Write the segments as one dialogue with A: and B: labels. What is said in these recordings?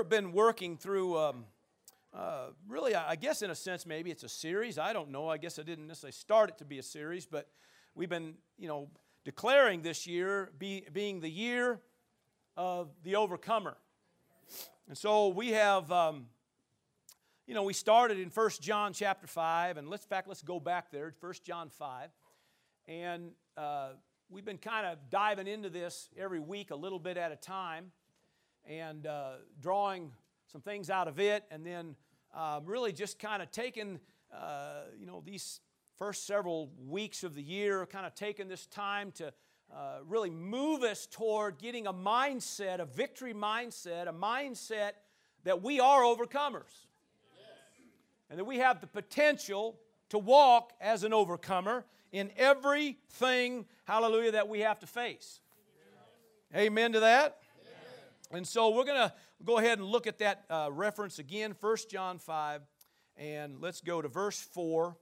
A: we've been working through, um, uh, really, I guess in a sense, maybe it's a series. I don't know. I guess I didn't necessarily start it to be a series, but we've been, you know, declaring this year be, being the year of the overcomer. And so we have, um, you know, we started in First John chapter 5, and let's, in fact, let's go back there, First John 5. And uh, we've been kind of diving into this every week a little bit at a time and uh, drawing some things out of it, and then uh, really just kind of taking, uh, you know, these first several weeks of the year, kind of taking this time to uh, really move us toward getting a mindset, a victory mindset, a mindset that we are overcomers. And that we have the potential to walk as an overcomer in everything, hallelujah, that we have to face. Amen to that? And so we're going to go ahead and look at that uh, reference again, 1 John 5, and let's go to verse 4.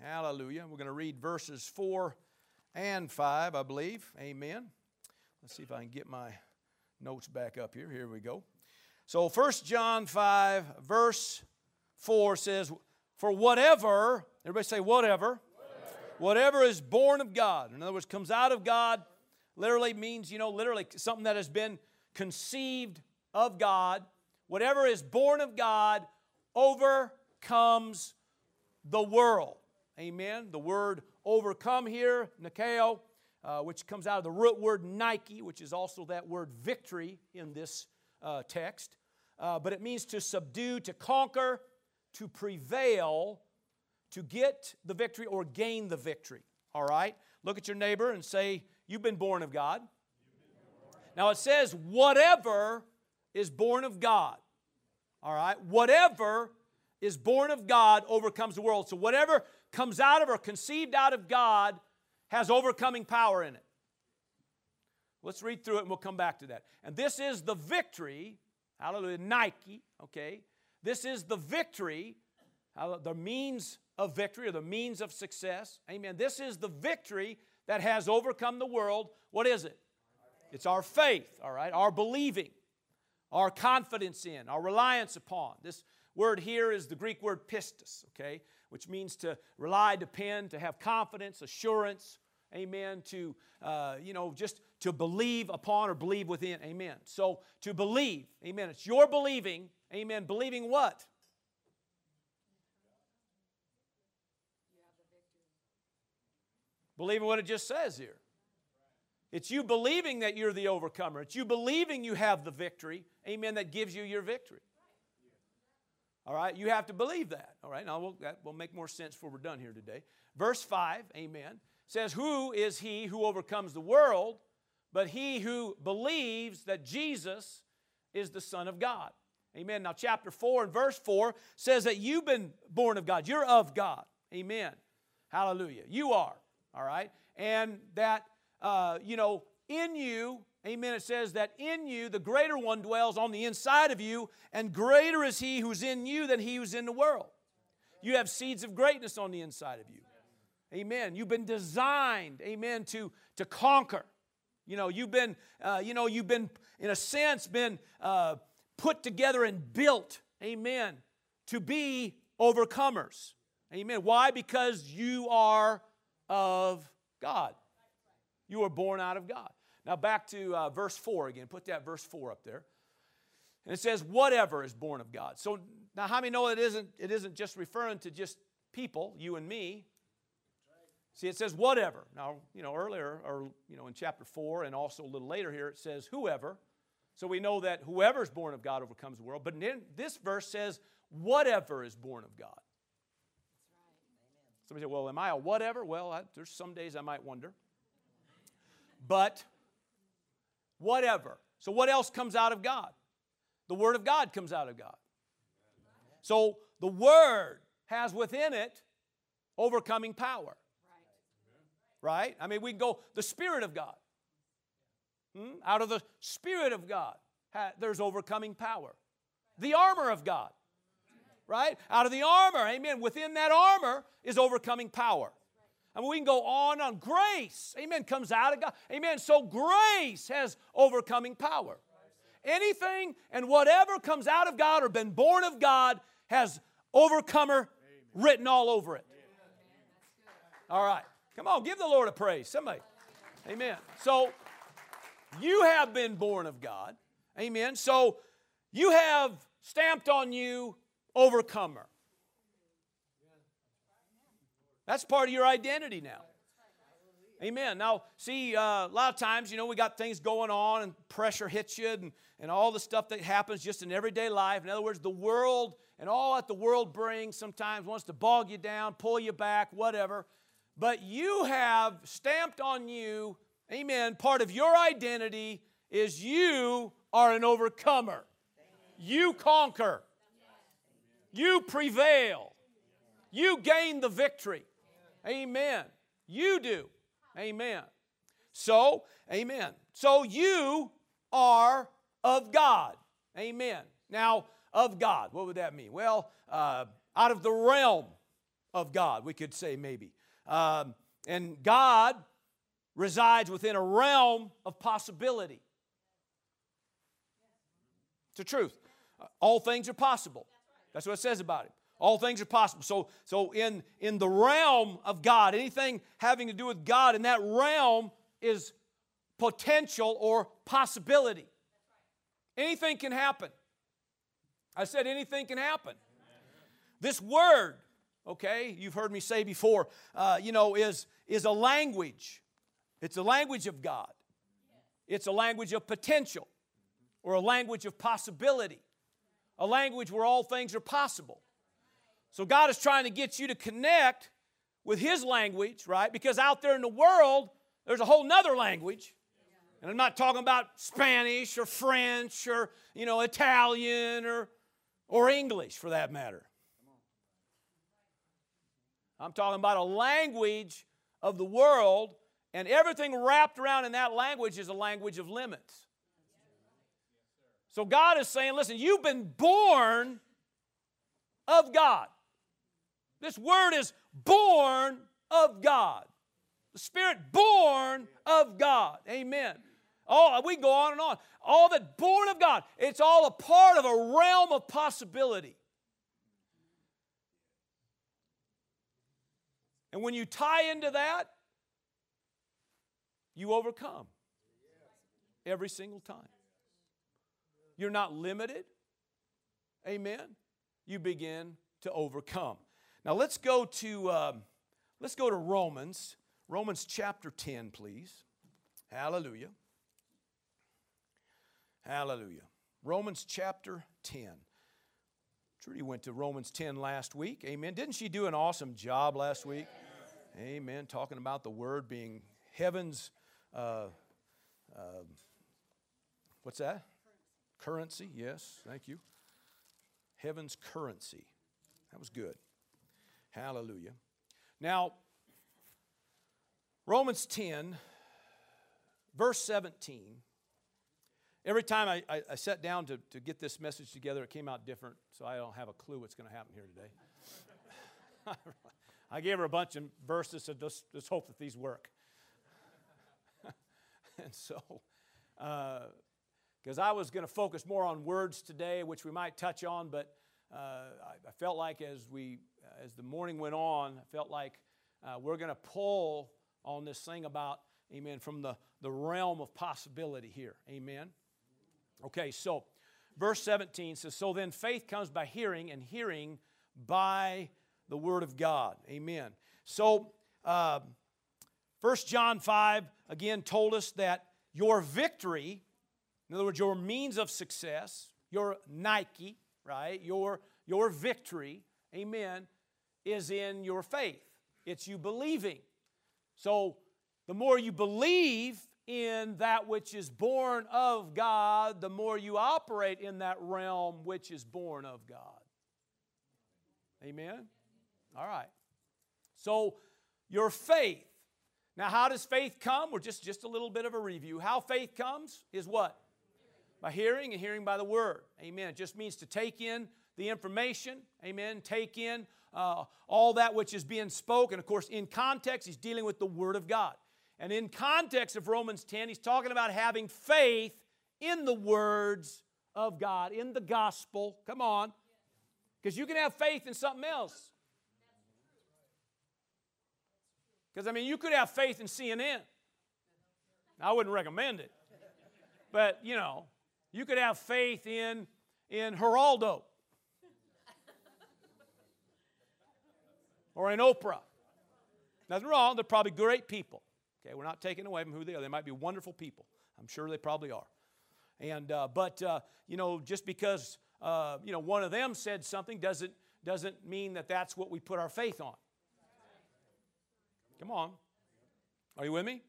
A: Hallelujah. We're going to read verses 4 and 5, I believe. Amen. Let's see if I can get my notes back up here. Here we go. So 1 John 5, verse 4 says, For whatever, everybody say, whatever, whatever, whatever is born of God, in other words, comes out of God, literally means, you know, literally something that has been conceived of God, whatever is born of God overcomes the world. Amen. The word overcome here, Nikeo, uh, which comes out of the root word Nike, which is also that word victory in this uh, text. Uh, but it means to subdue, to conquer, to prevail, to get the victory or gain the victory. All right? Look at your neighbor and say, You've been born of God. Now it says, whatever is born of God. All right? Whatever is born of God overcomes the world. So whatever comes out of or conceived out of God has overcoming power in it. Let's read through it and we'll come back to that. And this is the victory, hallelujah, Nike, okay? This is the victory, the means of victory or the means of success. Amen. This is the victory that has overcome the world. What is it? It's our faith, all right, our believing, our confidence in, our reliance upon. This word here is the Greek word pistis, okay, which means to rely, depend, to have confidence, assurance, amen, to, uh, you know, just to believe upon or believe within, amen. So to believe, amen, it's your believing, amen, believing what? Believing what it just says here. It's you believing that you're the overcomer. It's you believing you have the victory, amen, that gives you your victory. All right, you have to believe that. All right, now we'll, that will make more sense before we're done here today. Verse 5, amen, says, Who is he who overcomes the world but he who believes that Jesus is the Son of God? Amen. Now, chapter 4 and verse 4 says that you've been born of God. You're of God. Amen. Hallelujah. You are. All right. And that uh, you know, in you, amen, it says that in you the greater one dwells on the inside of you, and greater is he who's in you than he who's in the world. You have seeds of greatness on the inside of you. Amen. You've been designed, amen, to, to conquer. You know, you've been, uh, you know, you've been, in a sense, been uh, put together and built, amen, to be overcomers. Amen. Why? Because you are of God. You are born out of God. Now, back to uh, verse 4 again. Put that verse 4 up there. And it says, whatever is born of God. So now, how many know it isn't, it isn't just referring to just people, you and me? See, it says whatever. Now, you know, earlier, or, you know, in chapter 4 and also a little later here, it says whoever. So we know that whoever is born of God overcomes the world. But then this verse says whatever is born of God. Somebody say, well, am I a whatever? Well, I, there's some days I might wonder but whatever. So, what else comes out of God? The Word of God comes out of God. So, the Word has within it overcoming power. Right? I mean, we can go the Spirit of God. Hmm? Out of the Spirit of God, there's overcoming power. The armor of God. Right? Out of the armor, amen. Within that armor is overcoming power. I mean, we can go on on grace. Amen. Comes out of God. Amen. So grace has overcoming power. anything and whatever comes out of God or been born of God has overcomer written all over it. All right. Come on, give the Lord a praise. Somebody. Amen. So, you have been born of God. Amen. So, you have stamped on you overcomer. That's part of your identity now. Amen. Now, see, uh, a lot of times, you know, we got things going on and pressure hits you and, and all the stuff that happens just in everyday life. In other words, the world and all that the world brings sometimes wants to bog you down, pull you back, whatever. But you have stamped on you, amen, part of your identity is you are an overcomer. You conquer. You prevail. You gain the victory. Amen. You do. Amen. So, amen. So you are of God. Amen. Now, of God, what would that mean? Well, uh, out of the realm of God, we could say maybe. Um, and God resides within a realm of possibility. It's the truth. All things are possible. That's what it says about it. All things are possible. So, so in, in the realm of God, anything having to do with God in that realm is potential or possibility. Anything can happen. I said anything can happen. This word, okay, you've heard me say before, uh, you know, is, is a language. It's a language of God. It's a language of potential or a language of possibility, a language where all things are possible. So God is trying to get you to connect with His language, right? Because out there in the world, there's a whole nother language. And I'm not talking about Spanish or French or, you know, Italian or, or English for that matter. I'm talking about a language of the world, and everything wrapped around in that language is a language of limits. So God is saying, listen, you've been born of God. This word is born of God. The Spirit born of God. Amen. Oh, we go on and on. All that born of God. It's all a part of a realm of possibility. And when you tie into that, you overcome every single time. You're not limited. Amen. You begin to overcome. Now let's go to um, let's go to Romans, Romans chapter 10, please. Hallelujah. Hallelujah. Romans chapter 10. Trudy went to Romans 10 last week. Amen. Didn't she do an awesome job last week? Amen. Talking about the word being heaven's, uh, uh, what's that? Currency. Yes, thank you. Heaven's currency. That was good. Hallelujah. Now, Romans 10, verse 17. Every time I, I, I, sat down to, to get this message together, it came out different, so I don't have a clue what's going to happen here today. I gave her a bunch of verses, so just, just hope that these work. and so, because uh, I was going to focus more on words today, which we might touch on, but uh, I, I, felt like as we as the morning went on, I felt like uh, we're going to pull on this thing about, amen, from the, the realm of possibility here. Amen. Okay, so verse 17 says, So then faith comes by hearing, and hearing by the word of God. Amen. So, uh, 1 John 5 again told us that your victory, in other words, your means of success, your Nike, right? Your, your victory, amen, is in your faith. It's you believing. So the more you believe in that which is born of God, the more you operate in that realm which is born of God. Amen? All right. So your faith. Now, how does faith come? We're just, just a little bit of a review. How faith comes is what? By hearing and hearing by the word. Amen. It just means to take in the information. Amen. Take in uh, all that which is being spoken. Of course, in context, he's dealing with the Word of God. And in context of Romans 10, he's talking about having faith in the words of God, in the gospel. Come on. Because you can have faith in something else. Because, I mean, you could have faith in CNN. I wouldn't recommend it. But, you know, you could have faith in, in Geraldo or an Oprah. Nothing wrong. They're probably great people. Okay, we're not taking away from who they are. They might be wonderful people. I'm sure they probably are. And uh, but uh, you know, just because uh, you know one of them said something doesn't doesn't mean that that's what we put our faith on. Come on, are you with me?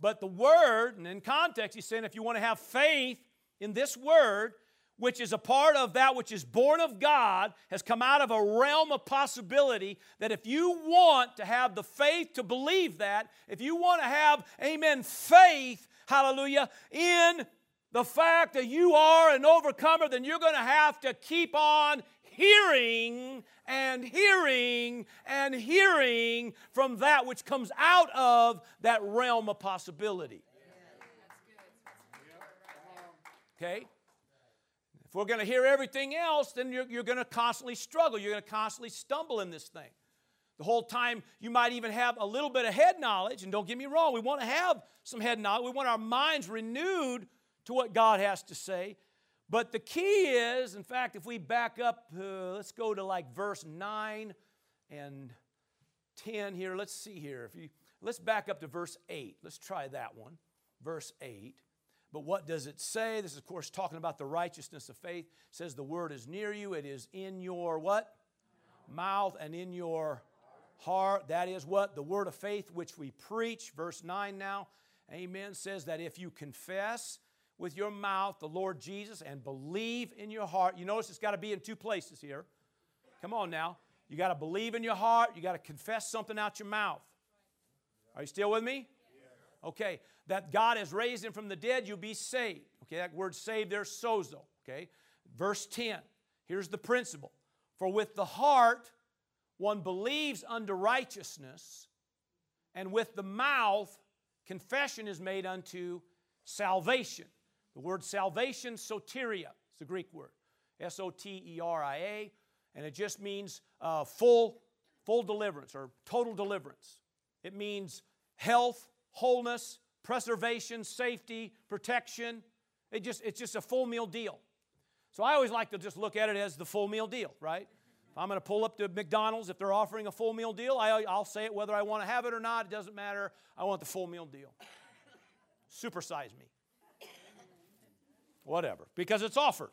A: But the word, and in context, he's saying if you want to have faith in this word, which is a part of that which is born of God, has come out of a realm of possibility. That if you want to have the faith to believe that, if you want to have, amen, faith, hallelujah, in the fact that you are an overcomer, then you're going to have to keep on hearing and hearing and hearing from that which comes out of that realm of possibility. Okay? If we're going to hear everything else, then you're, you're going to constantly struggle. You're going to constantly stumble in this thing. The whole time, you might even have a little bit of head knowledge. And don't get me wrong, we want to have some head knowledge. We want our minds renewed to what God has to say. But the key is, in fact, if we back up, uh, let's go to like verse 9 and 10 here. Let's see here. If you, let's back up to verse 8. Let's try that one. Verse 8. But what does it say? This is, of course, talking about the righteousness of faith. It says the word is near you. It is in your what? Mouth and in your heart. That is what? The word of faith which we preach. Verse 9 now. Amen. Says that if you confess with your mouth the Lord Jesus and believe in your heart. You notice it's got to be in two places here. Come on now. You got to believe in your heart. You got to confess something out your mouth. Are you still with me? Okay, that God has raised him from the dead, you'll be saved. Okay, that word saved there's sozo. Okay, verse 10. Here's the principle For with the heart one believes unto righteousness, and with the mouth confession is made unto salvation. The word salvation, soteria, is the Greek word. S O T E R I A, and it just means uh, full, full deliverance or total deliverance. It means health, wholeness, preservation, safety, protection. It just, it's just a full meal deal. So I always like to just look at it as the full meal deal, right? If I'm going to pull up to McDonald's, if they're offering a full meal deal, I, I'll say it whether I want to have it or not. It doesn't matter. I want the full meal deal. Supersize me. Whatever, because it's offered.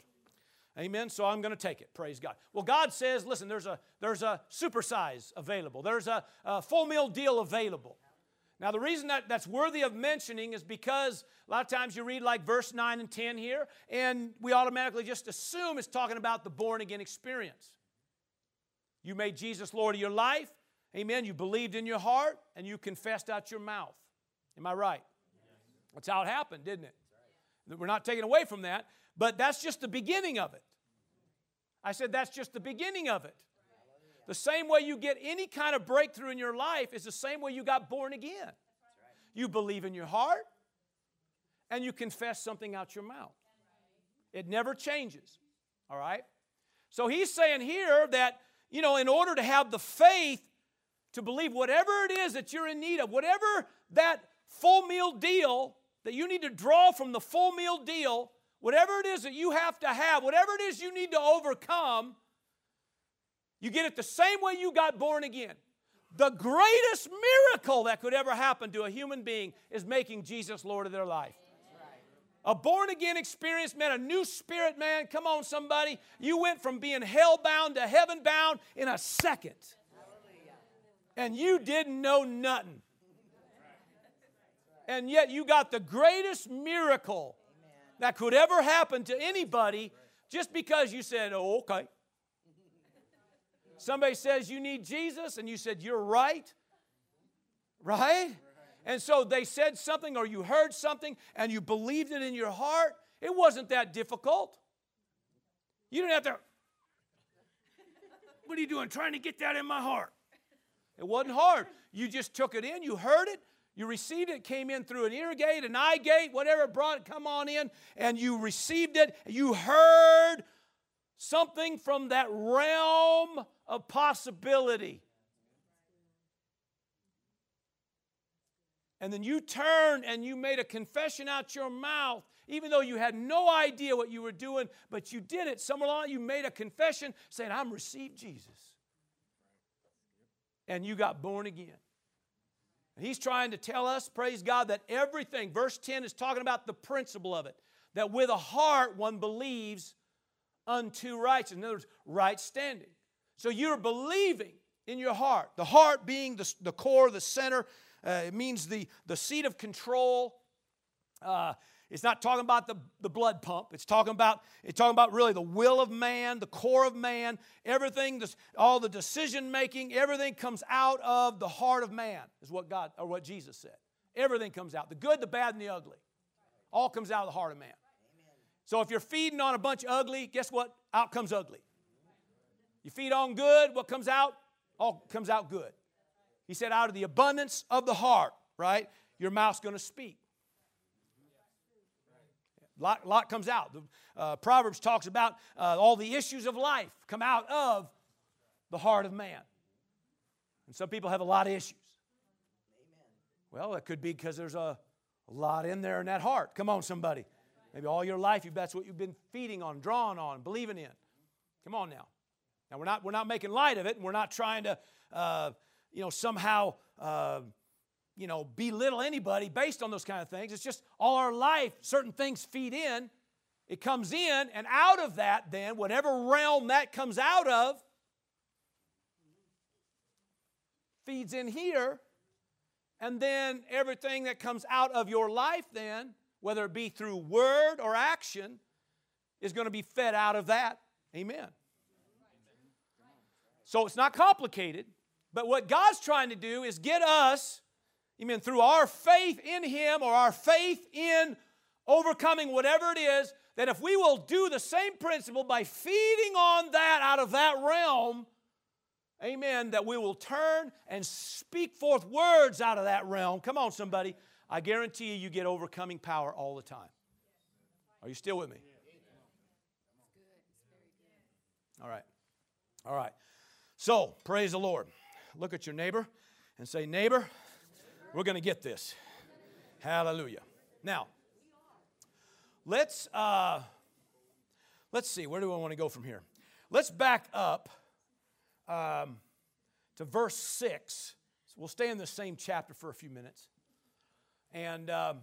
A: Amen. So I'm going to take it. Praise God. Well, God says, listen, there's a there's a supersize available. There's a, a full meal deal available. Now, the reason that that's worthy of mentioning is because a lot of times you read like verse 9 and 10 here, and we automatically just assume it's talking about the born again experience. You made Jesus Lord of your life, amen. You believed in your heart, and you confessed out your mouth. Am I right? That's how it happened, didn't it? We're not taking away from that, but that's just the beginning of it. I said that's just the beginning of it. The same way you get any kind of breakthrough in your life is the same way you got born again. You believe in your heart and you confess something out your mouth. It never changes. All right? So he's saying here that, you know, in order to have the faith to believe whatever it is that you're in need of, whatever that full meal deal that you need to draw from the full meal deal, whatever it is that you have to have, whatever it is you need to overcome, you get it the same way you got born again. The greatest miracle that could ever happen to a human being is making Jesus Lord of their life. A born again experience man, a new spirit, man. Come on, somebody. You went from being hell bound to heaven bound in a second. And you didn't know nothing. And yet you got the greatest miracle that could ever happen to anybody just because you said, oh, okay. Somebody says you need Jesus, and you said, You're right. Right? And so they said something, or you heard something, and you believed it in your heart. It wasn't that difficult. You didn't have to, what are you doing? Trying to get that in my heart. It wasn't hard. You just took it in, you heard it, You received it, came in through an ear gate, an eye gate, whatever brought it, come on in, and you received it. You heard something from that realm of possibility. And then you turned and you made a confession out your mouth, even though you had no idea what you were doing, but you did it. Somewhere along, you made a confession saying, I'm received Jesus. And you got born again. And he's trying to tell us, praise God, that everything, verse 10 is talking about the principle of it, that with a heart one believes unto righteousness. In other words, right standing. So you're believing in your heart, the heart being the, the core, the center. Uh, it means the, the seat of control. Uh, it's not talking about the, the blood pump. It's talking about it's talking about really the will of man, the core of man. Everything, this, all the decision making, everything comes out of the heart of man. Is what God or what Jesus said. Everything comes out. The good, the bad, and the ugly. All comes out of the heart of man. So if you're feeding on a bunch of ugly, guess what? Out comes ugly. You feed on good, what comes out? All comes out good. He said, out of the abundance of the heart, right? Your mouth's going to speak. Lot, lot comes out. The, uh, Proverbs talks about uh, all the issues of life come out of the heart of man. And some people have a lot of issues. Well, it could be because there's a, a lot in there in that heart. Come on, somebody. Maybe all your life that's what you've been feeding on, drawing on, believing in. Come on now. Now we're not we're not making light of it, and we're not trying to uh, you know somehow uh, you know, belittle anybody based on those kind of things. It's just all our life, certain things feed in. It comes in, and out of that, then, whatever realm that comes out of, feeds in here. And then everything that comes out of your life, then, whether it be through word or action, is going to be fed out of that. Amen. So it's not complicated, but what God's trying to do is get us Amen. Through our faith in Him or our faith in overcoming whatever it is, that if we will do the same principle by feeding on that out of that realm, amen, that we will turn and speak forth words out of that realm. Come on, somebody. I guarantee you, you get overcoming power all the time. Are you still with me? All right. All right. So, praise the Lord. Look at your neighbor and say, Neighbor, we're going to get this. Hallelujah. Now, let's uh, let's see. Where do I want to go from here? Let's back up um, to verse six. So we'll stay in the same chapter for a few minutes, and um,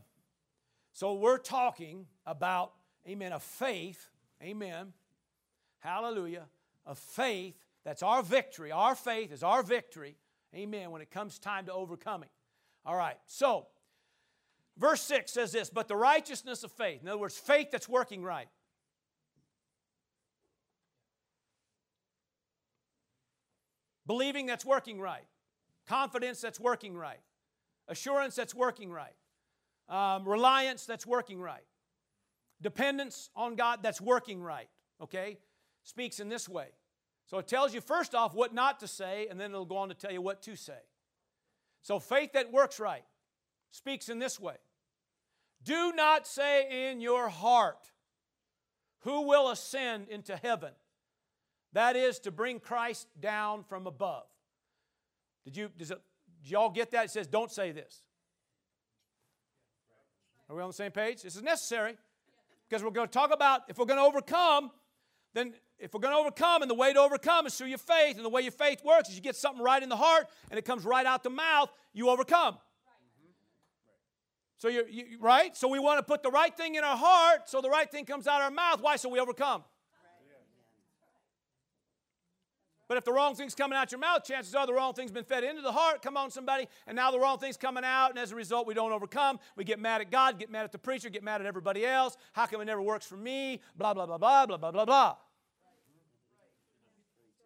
A: so we're talking about, Amen, a faith, Amen, Hallelujah, a faith. That's our victory. Our faith is our victory. Amen. When it comes time to overcoming. All right, so verse 6 says this, but the righteousness of faith, in other words, faith that's working right. Believing that's working right. Confidence that's working right. Assurance that's working right. Um, reliance that's working right. Dependence on God that's working right. Okay? Speaks in this way. So it tells you first off what not to say, and then it'll go on to tell you what to say. So faith that works right speaks in this way Do not say in your heart, Who will ascend into heaven? That is to bring Christ down from above. Did you does it, y'all get that? It says, don't say this. Are we on the same page? This is necessary because we're going to talk about if we're going to overcome, then if we're going to overcome, and the way to overcome is through your faith, and the way your faith works is you get something right in the heart, and it comes right out the mouth, you overcome. So you're you, right. So we want to put the right thing in our heart, so the right thing comes out our mouth. Why? So we overcome. But if the wrong thing's coming out your mouth, chances are the wrong thing's been fed into the heart. Come on, somebody. And now the wrong thing's coming out, and as a result, we don't overcome. We get mad at God, get mad at the preacher, get mad at everybody else. How come it never works for me? Blah, blah, blah, blah, blah, blah, blah, blah.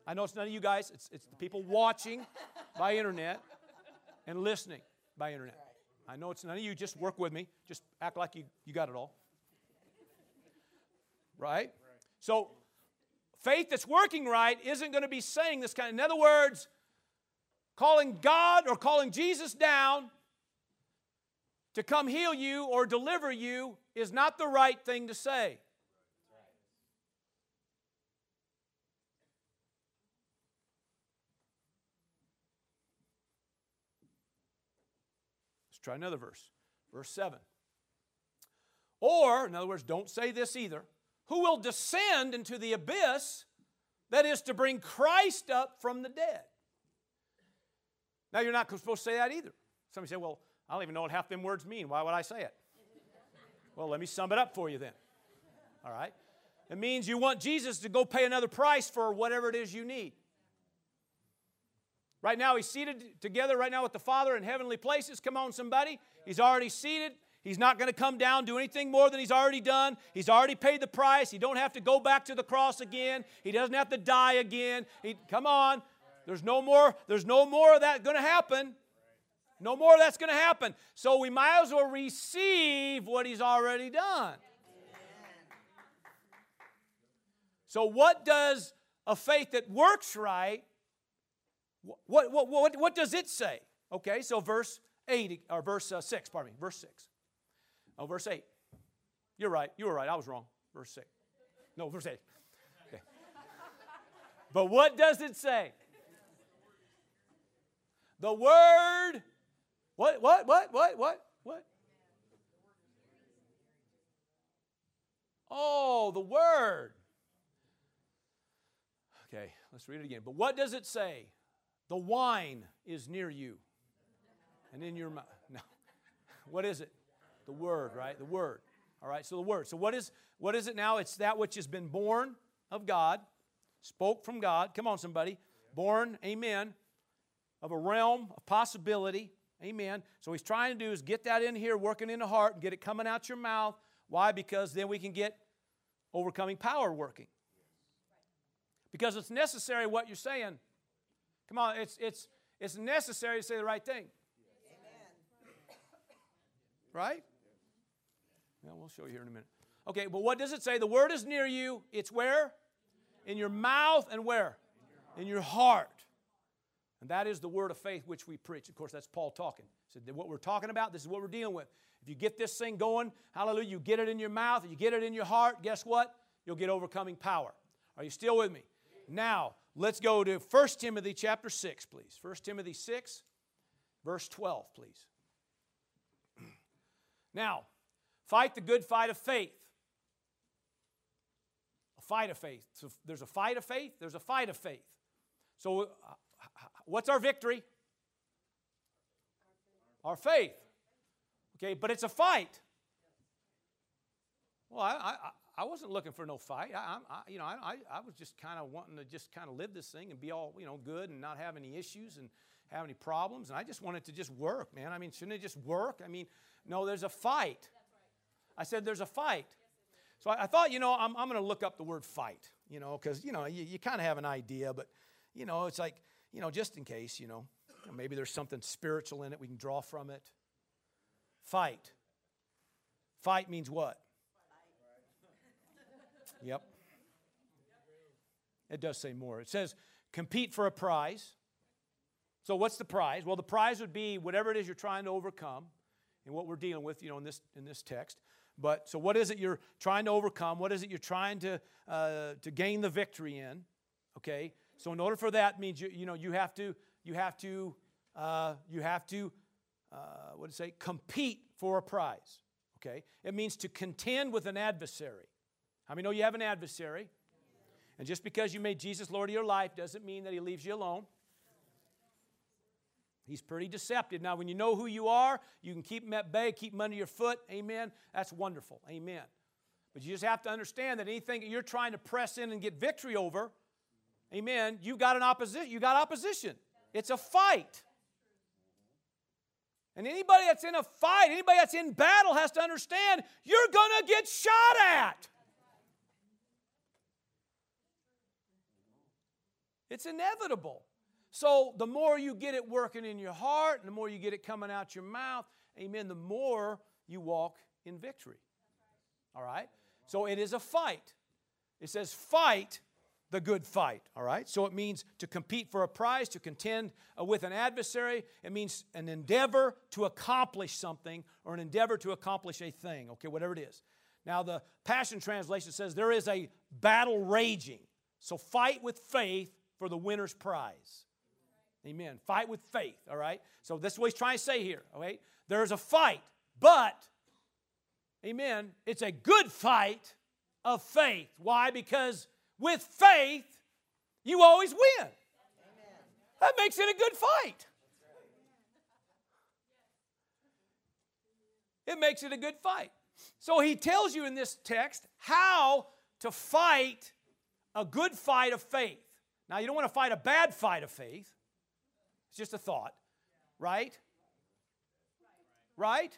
A: I know it's none of you guys, it's, it's the people watching by internet and listening by internet. I know it's none of you, just work with me. Just act like you, you got it all. Right? So, faith that's working right isn't going to be saying this kind. In other words, calling God or calling Jesus down to come heal you or deliver you is not the right thing to say. Let's try another verse. Verse 7. Or, in other words, don't say this either. Who will descend into the abyss that is to bring Christ up from the dead? Now, you're not supposed to say that either. Somebody say, well, I don't even know what half them words mean. Why would I say it? Well, let me sum it up for you then. All right? It means you want Jesus to go pay another price for whatever it is you need. Right now, he's seated together right now with the Father in heavenly places. Come on, somebody. He's already seated. He's not going to come down, do anything more than he's already done. He's already paid the price. He don't have to go back to the cross again. He doesn't have to die again. He, come on. There's no more, there's no more of that going to happen. No more of that's going to happen. So we might as well receive what he's already done. So, what does a faith that works right, what, what, what, what does it say? Okay, so verse 8, or verse uh, 6, pardon me, verse 6. Oh, verse 8. You're right, you were right, I was wrong. Verse 6. No, verse 8. Okay. But what does it say? The word what, what, what, what, what, what? Oh, the Word. Okay, let's read it again. But what does it say? The wine is near you and in your mouth. No. What is it? The Word, right? The Word. All right, so the Word. So what is, what is it now? It's that which has been born of God, spoke from God. Come on, somebody. Born, amen, of a realm of possibility Amen. So he's trying to do is get that in here, working in the heart, and get it coming out your mouth. Why? Because then we can get overcoming power working. Because it's necessary what you're saying. Come on, it's it's it's necessary to say the right thing. Amen. Right? Yeah, we'll show you here in a minute. Okay, but what does it say? The word is near you. It's where? In your mouth and where? In your heart. And that is the word of faith which we preach. Of course, that's Paul talking. Said, What we're talking about, this is what we're dealing with. If you get this thing going, hallelujah, you get it in your mouth, you get it in your heart, guess what? You'll get overcoming power. Are you still with me? Now, let's go to 1 Timothy chapter 6, please. 1 Timothy 6, verse 12, please. Now, fight the good fight of faith. A fight of faith. So there's a fight of faith, there's a fight of faith. So, uh, What's our victory? Our faith. Okay, but it's a fight. Well, I, I, I wasn't looking for no fight. I, I you know, I, I was just kind of wanting to just kind of live this thing and be all, you know, good and not have any issues and have any problems. And I just wanted to just work, man. I mean, shouldn't it just work? I mean, no, there's a fight. I said there's a fight. So I, I thought, you know, I'm, I'm going to look up the word fight, you know, because, you know, you, you kind of have an idea, but, you know, it's like, you know, just in case, you know, maybe there's something spiritual in it we can draw from it. Fight. Fight means what? Yep. It does say more. It says compete for a prize. So what's the prize? Well, the prize would be whatever it is you're trying to overcome and what we're dealing with, you know, in this in this text. But so what is it you're trying to overcome? What is it you're trying to uh, to gain the victory in? Okay. So in order for that means you, you know you have to you have to uh, you have to uh, what did it say compete for a prize. Okay, it means to contend with an adversary. How many know you have an adversary? And just because you made Jesus Lord of your life doesn't mean that He leaves you alone. He's pretty deceptive. Now, when you know who you are, you can keep him at bay, keep him under your foot. Amen. That's wonderful. Amen. But you just have to understand that anything that you're trying to press in and get victory over, Amen. You got an opposition. You got opposition. It's a fight. And anybody that's in a fight, anybody that's in battle has to understand you're going to get shot at. It's inevitable. So the more you get it working in your heart, and the more you get it coming out your mouth, amen, the more you walk in victory. All right? So it is a fight. It says, fight the good fight, all right? So it means to compete for a prize, to contend uh, with an adversary. It means an endeavor to accomplish something or an endeavor to accomplish a thing, okay, whatever it is. Now, the Passion Translation says there is a battle raging. So fight with faith for the winner's prize. Amen. Fight with faith, all right? So this is what he's trying to say here, all right? There's a fight, but, amen, it's a good fight of faith. Why? Because with faith, you always win. Amen. That makes it a good fight. It makes it a good fight. So he tells you in this text how to fight a good fight of faith. Now, you don't want to fight a bad fight of faith. It's just a thought, right? Right?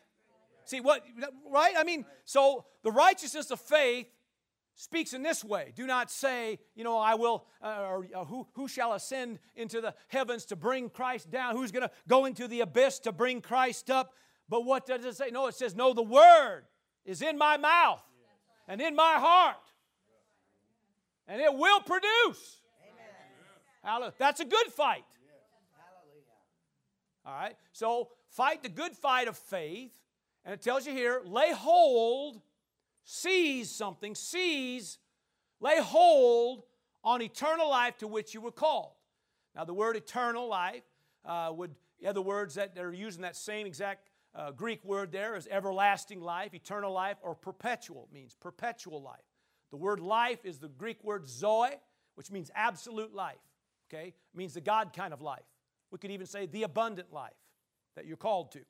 A: See what, right? I mean, so the righteousness of faith speaks in this way do not say you know i will uh, or uh, who, who shall ascend into the heavens to bring christ down who's going to go into the abyss to bring christ up but what does it say no it says no the word is in my mouth and in my heart and it will produce Hallelujah. that's a good fight all right so fight the good fight of faith and it tells you here lay hold seize something, seize, lay hold on eternal life to which you were called. Now, the word eternal life uh, would, the other words that are using that same exact uh, Greek word there is everlasting life, eternal life, or perpetual means perpetual life. The word life is the Greek word zoe, which means absolute life. Okay? It means the God kind of life. We could even say the abundant life that you're called to.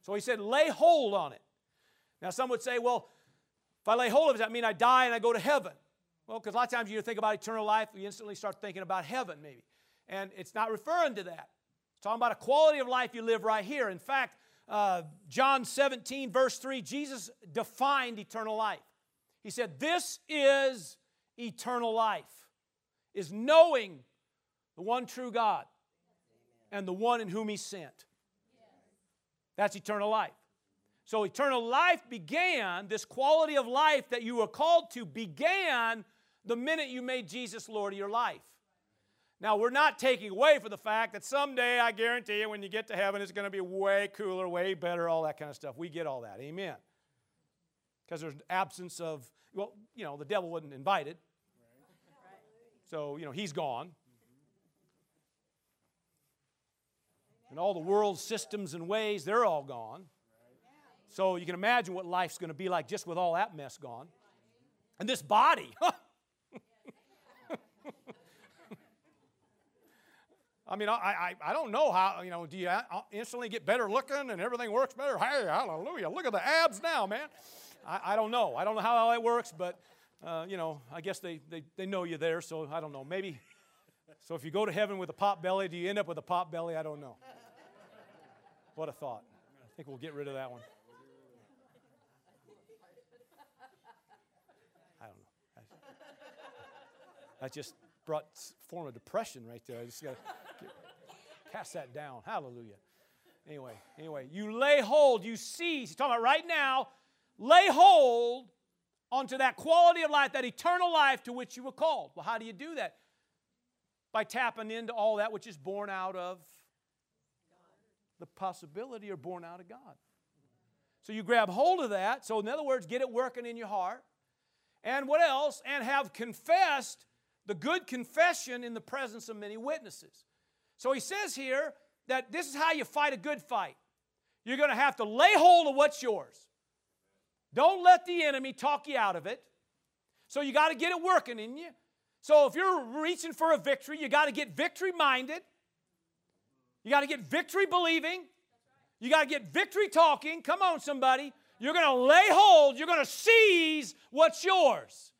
A: So he said, lay hold on it. Now, some would say, well, if I lay hold of it, that mean I die and I go to heaven? Well, because a lot of times you think about eternal life, you instantly start thinking about heaven, maybe. And it's not referring to that. It's talking about a quality of life you live right here. In fact, uh, John 17, verse 3, Jesus defined eternal life. He said, This is eternal life, is knowing the one true God and the one in whom He sent. That's eternal life. So eternal life began, this quality of life that you were called to began the minute you made Jesus Lord of your life. Now, we're not taking away from the fact that someday, I guarantee you, when you get to heaven, it's going to be way cooler, way better, all that kind of stuff. We get all that. Amen. Because there's an absence of, well, you know, the devil wasn't invited. So, you know, he's gone. And all the world's systems and ways, they're all gone. So you can imagine what life's going to be like just with all that mess gone. And this body. I mean, I, I, I don't know how, you know, do you instantly get better looking and everything works better? Hey, hallelujah. Look at the abs now, man. I, I don't know. I don't know how that works, but, uh, you know, I guess they, they, they know you there, so I don't know. Maybe, so if you go to heaven with a pot belly, do you end up with a pot belly? I don't know. What a thought. I think we'll get rid of that one. I don't know. That just brought form of depression right there. I just got to cast that down. Hallelujah. Anyway, anyway, you lay hold, you seize. He's talking about right now. Lay hold onto that quality of life, that eternal life to which you were called. Well, how do you do that? By tapping into all that which is born out of the possibility are born out of God. So you grab hold of that. So, in other words, get it working in your heart. And what else? And have confessed the good confession in the presence of many witnesses. So he says here that this is how you fight a good fight. You're going to have to lay hold of what's yours. Don't let the enemy talk you out of it. So you got to get it working in you. So if you're reaching for a victory, you got to get victory minded. You got to get victory believing. You got to get victory talking. Come on, somebody. You're going to lay hold, you're going to seize what's yours.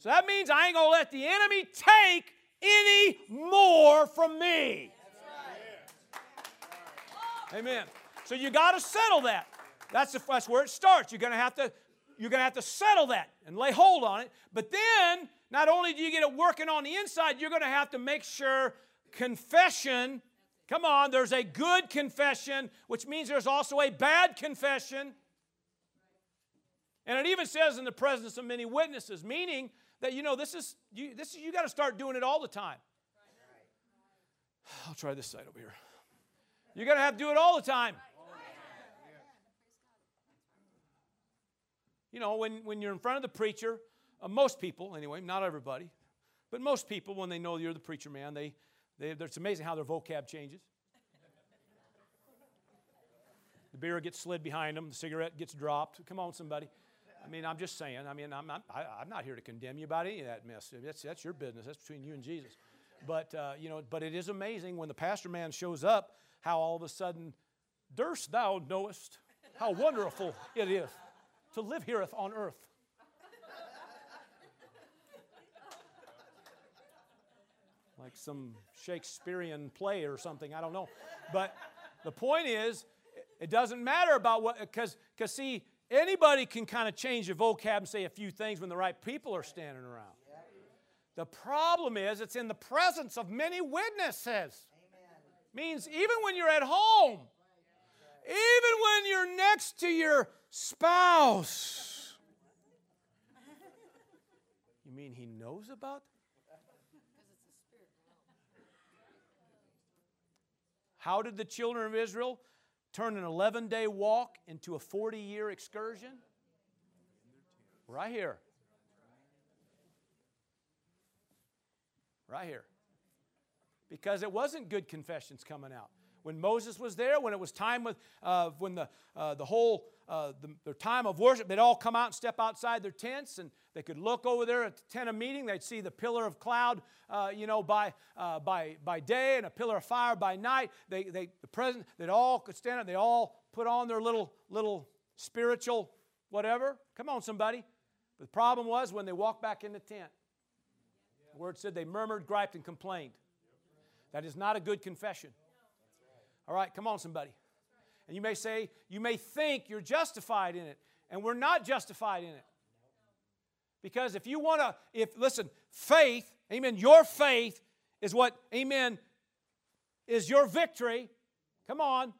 A: So that means I ain't going to let the enemy take any more from me. Amen. So you got to settle that. That's, the, that's where it starts. You're going to have to you're going to have to settle that and lay hold on it. But then, not only do you get it working on the inside, you're going to have to make sure confession. Come on, there's a good confession, which means there's also a bad confession. And it even says in the presence of many witnesses, meaning that you know this is you this is you got to start doing it all the time. I'll try this side over here. You're going to have to do it all the time. You know, when, when you're in front of the preacher, uh, most people, anyway, not everybody, but most people, when they know you're the preacher man, they, they, it's amazing how their vocab changes. The beer gets slid behind them, the cigarette gets dropped. Come on, somebody. I mean, I'm just saying. I mean, I'm, I'm, I'm not here to condemn you about any of that mess. That's, that's your business. That's between you and Jesus. But, uh, you know, but it is amazing when the pastor man shows up how all of a sudden, durst thou knowest how wonderful it is to live here on earth. like some Shakespearean play or something, I don't know. But the point is, it doesn't matter about what, because, because see, anybody can kind of change your vocab and say a few things when the right people are standing around. The problem is, it's in the presence of many witnesses. Means even when you're at home, even when you're next to your spouse. You mean he knows about? How did the children of Israel turn an 11 day walk into a 40 year excursion? Right here. Right here. Because it wasn't good confessions coming out. When Moses was there, when it was time with, uh, when the, uh, the whole, uh, the, time of worship, they'd all come out and step outside their tents and they could look over there at the tent of meeting. They'd see the pillar of cloud, uh, you know, by, uh, by, by day and a pillar of fire by night. They, they, the present, they'd all could stand up. They all put on their little, little spiritual whatever. Come on, somebody. But the problem was when they walked back in the tent, the word said they murmured, griped, and complained. That is not a good confession. All right, come on, somebody. And you may say, you may think you're justified in it, and we're not justified in it. Because if you want to, if, listen, faith, amen, your faith is what, amen, is your victory. Come on.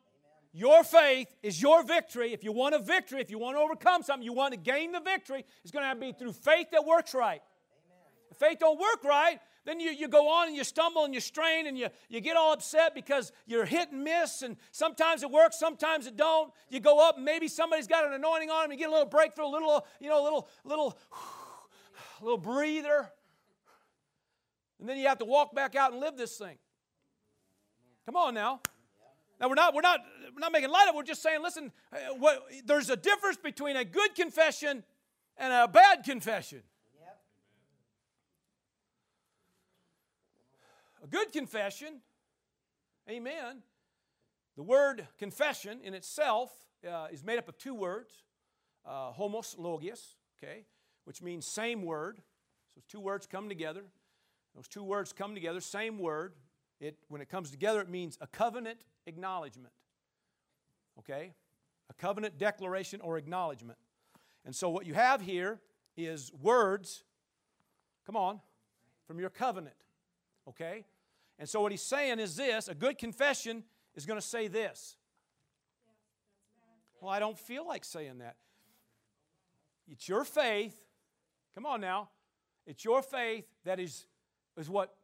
A: Your faith is your victory. If you want a victory, if you want to overcome something, you want to gain the victory, it's going to, to be through faith that works right. If faith don't work right, then you, you go on and you stumble and you strain and you, you get all upset because you're hit and miss and sometimes it works, sometimes it don't. You go up and maybe somebody's got an anointing on them, you get a little breakthrough, a little, you know, a little, little, little breather. And then you have to walk back out and live this thing. Come on now. Now we're not we're not we're not making light of it. We're just saying, listen, uh, what, there's a difference between a good confession and a bad confession. Good confession, amen. The word confession in itself uh, is made up of two words uh, homos, logios, okay, which means same word. So two words come together. Those two words come together, same word. It, when it comes together, it means a covenant acknowledgement. Okay? A covenant declaration or acknowledgement. And so what you have here is words, come on, from your covenant. Okay? And so what he's saying is this a good confession is going to say this. Well, I don't feel like saying that. It's your faith. Come on now. It's your faith that is, is what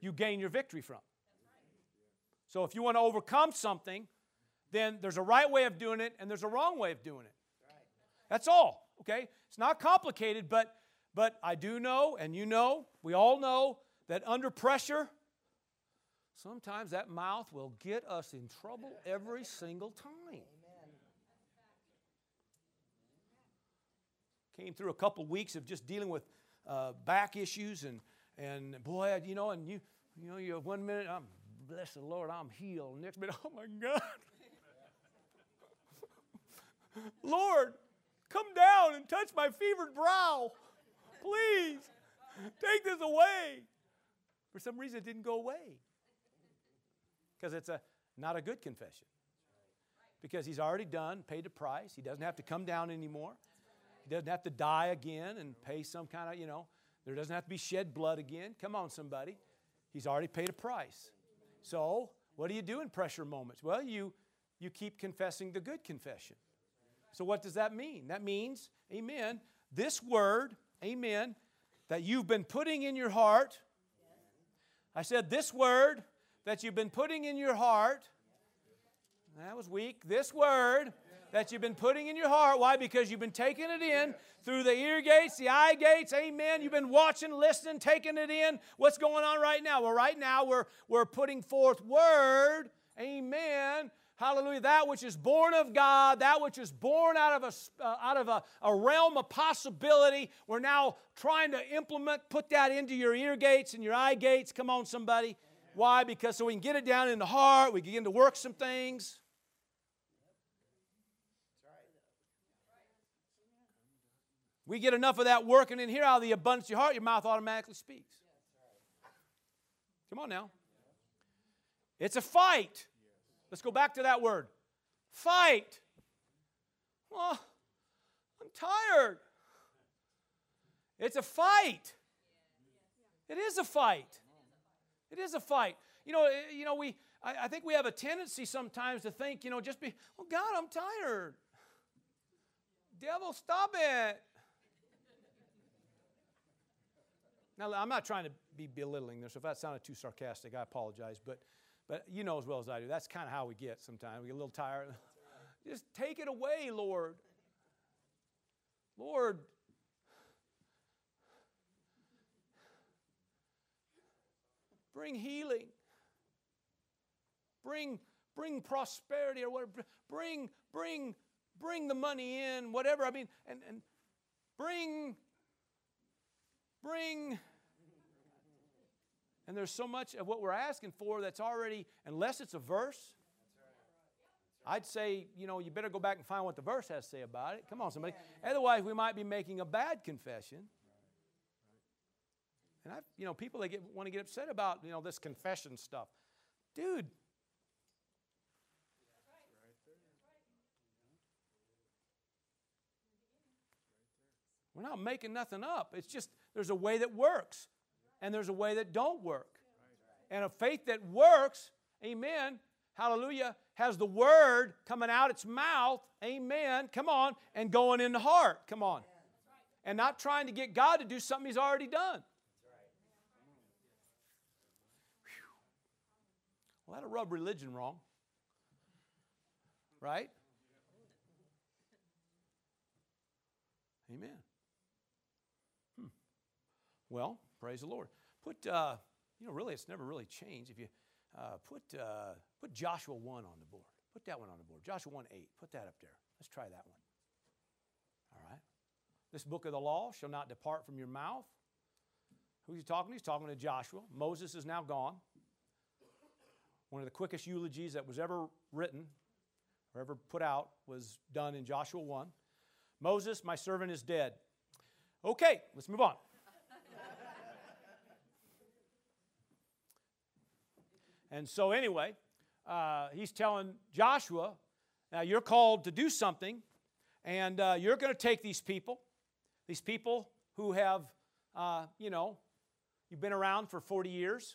A: you gain your victory from. So if you want to overcome something, then there's a right way of doing it and there's a wrong way of doing it. That's all. Okay? It's not complicated, but but I do know, and you know, we all know that under pressure, sometimes that mouth will get us in trouble every single time. Came through a couple weeks of just dealing with uh, back issues and and boy, you know, and you you know, you have one minute, I'm bless the Lord, I'm healed. Next minute, oh my God. Lord, come down and touch my fevered brow. Please, take this away. For some reason, it didn't go away. Because it's a, not a good confession. Because he's already done, paid the price. He doesn't have to come down anymore. He doesn't have to die again and pay some kind of, you know, there doesn't have to be shed blood again. Come on, somebody. He's already paid a price. So, what do you do in pressure moments? Well, you, you keep confessing the good confession. So, what does that mean? That means, amen, this word, amen, that you've been putting in your heart. I said, this word that you've been putting in your heart. That was weak. This word that you've been putting in your heart. Why? Because you've been taking it in through the ear gates, the eye gates. Amen. You've been watching, listening, taking it in. What's going on right now? Well, right now we're, we're putting forth word. Amen. Hallelujah. That which is born of God, that which is born out of, a, uh, out of a, a realm of possibility, we're now trying to implement, put that into your ear gates and your eye gates. Come on, somebody. Why? Because so we can get it down in the heart, we begin to work some things. We get enough of that working in here out of the abundance of your heart, your mouth automatically speaks. Come on now. It's a fight. Let's go back to that word. Fight. Well, I'm tired. It's a fight. It is a fight. It is a fight. You know, eh, you know, we I, I think we have a tendency sometimes to think, you know, just be, oh God, I'm tired. Devil, stop it. Now, I'm not trying to be belittling this. If that sounded too sarcastic, I apologize. But, but you know as well as I do, that's kind of how we get sometimes. We get a little tired. Just take it away, Lord. Lord, bring healing. Bring, bring prosperity or whatever. Bring, bring, bring the money in, whatever. I mean, and, and bring bring. And there's so much of what we're asking for that's already, unless it's a verse, I'd say, you know, you better go back and find what the verse has to say about it. Come on, somebody. Otherwise, we might be making a bad confession. And I, you know, people they get want to get upset about, you know, this confession stuff. Dude. We're not making nothing up. It's just there's a way that works, and there's a way that don't work. And a faith that works, amen, hallelujah, has the word coming out its mouth, amen, come on, and going in the heart, come on. And not trying to get God to do something He's already done. Well, that'll rub religion wrong. Right? Amen. Hmm. Well, praise the Lord. Put, uh, you know, really, it's never really changed. If you uh, put, uh, put Joshua 1 on the board, put that one on the board. Joshua 1 8, put that up there. Let's try that one. All right. This book of the law shall not depart from your mouth. Who's he talking to? He's talking to Joshua. Moses is now gone. One of the quickest eulogies that was ever written or ever put out was done in Joshua 1. Moses, my servant, is dead. Okay, let's move on. And so, anyway, uh, he's telling Joshua, now you're called to do something, and uh, you're going to take these people, these people who have, uh, you know, you've been around for 40 years.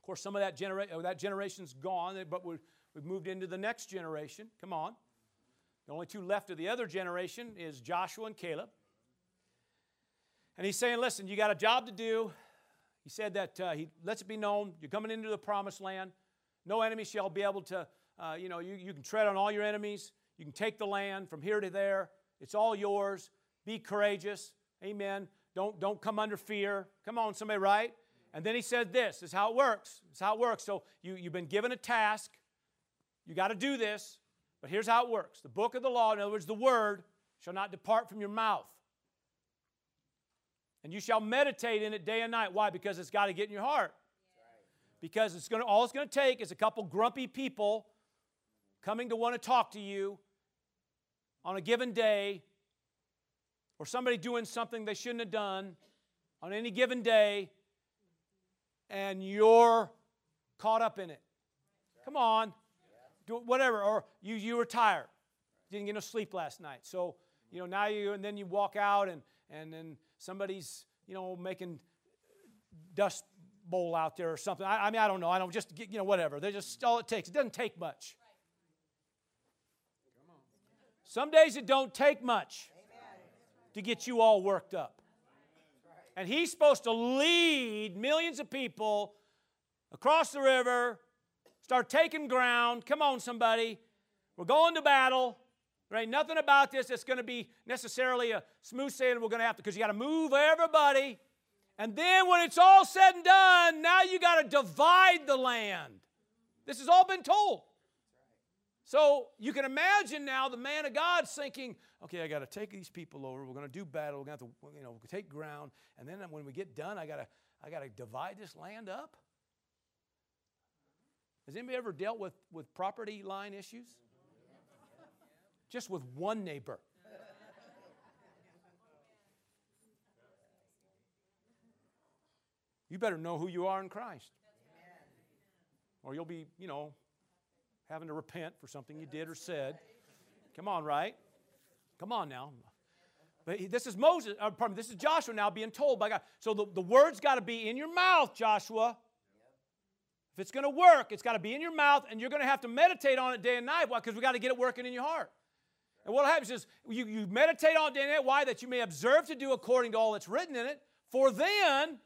A: Of course, some of that, genera- oh, that generation's gone, but we've moved into the next generation. Come on. The only two left of the other generation is Joshua and Caleb. And he's saying, listen, you got a job to do. He said that uh, he lets it be known you're coming into the promised land. No enemy shall be able to, uh, you know, you, you can tread on all your enemies. You can take the land from here to there. It's all yours. Be courageous. Amen. Don't, don't come under fear. Come on, somebody, right? And then he said this, this is how it works. This is how it works. So you, you've been given a task. You got to do this. But here's how it works. The book of the law, in other words, the word, shall not depart from your mouth. And you shall meditate in it day and night. Why? Because it's got to get in your heart. Because it's going to, all it's going to take is a couple grumpy people coming to want to talk to you on a given day, or somebody doing something they shouldn't have done on any given day, and you're caught up in it. Come on, do whatever. Or you you were tired, didn't get no sleep last night, so you know now you and then you walk out and and then somebody's, you know, making dust bowl out there or something. I, I mean, I don't know. I don't just, get, you know, whatever. They're just all it takes. It doesn't take much. Some days it don't take much. to get you all worked up. And he's supposed to lead millions of people across the river, start taking ground. Come on, somebody. We're going to battle. Ain't nothing about this that's going to be necessarily a smooth sailing. We're going to have to, because you got to move everybody. And then when it's all said and done, now you got to divide the land. This has all been told. So you can imagine now the man of God thinking, okay, I got to take these people over. We're going to do battle. We're going to have to, you know, take ground. And then when we get done, I got to, I got to divide this land up. Has anybody ever dealt with, with property line issues? Just with one neighbor. You better know who you are in Christ. Or you'll be, you know, having to repent for something you did or said. Come on, right? Come on now. But this is Moses, uh, pardon me, this is Joshua now being told by God. So the, the word's got to be in your mouth, Joshua. If it's going to work, it's got to be in your mouth, and you're going to have to meditate on it day and night. Why? Because we got to get it working in your heart. And what happens is you, you meditate on it day and night. Why? That you may observe to do according to all that's written in it. For then,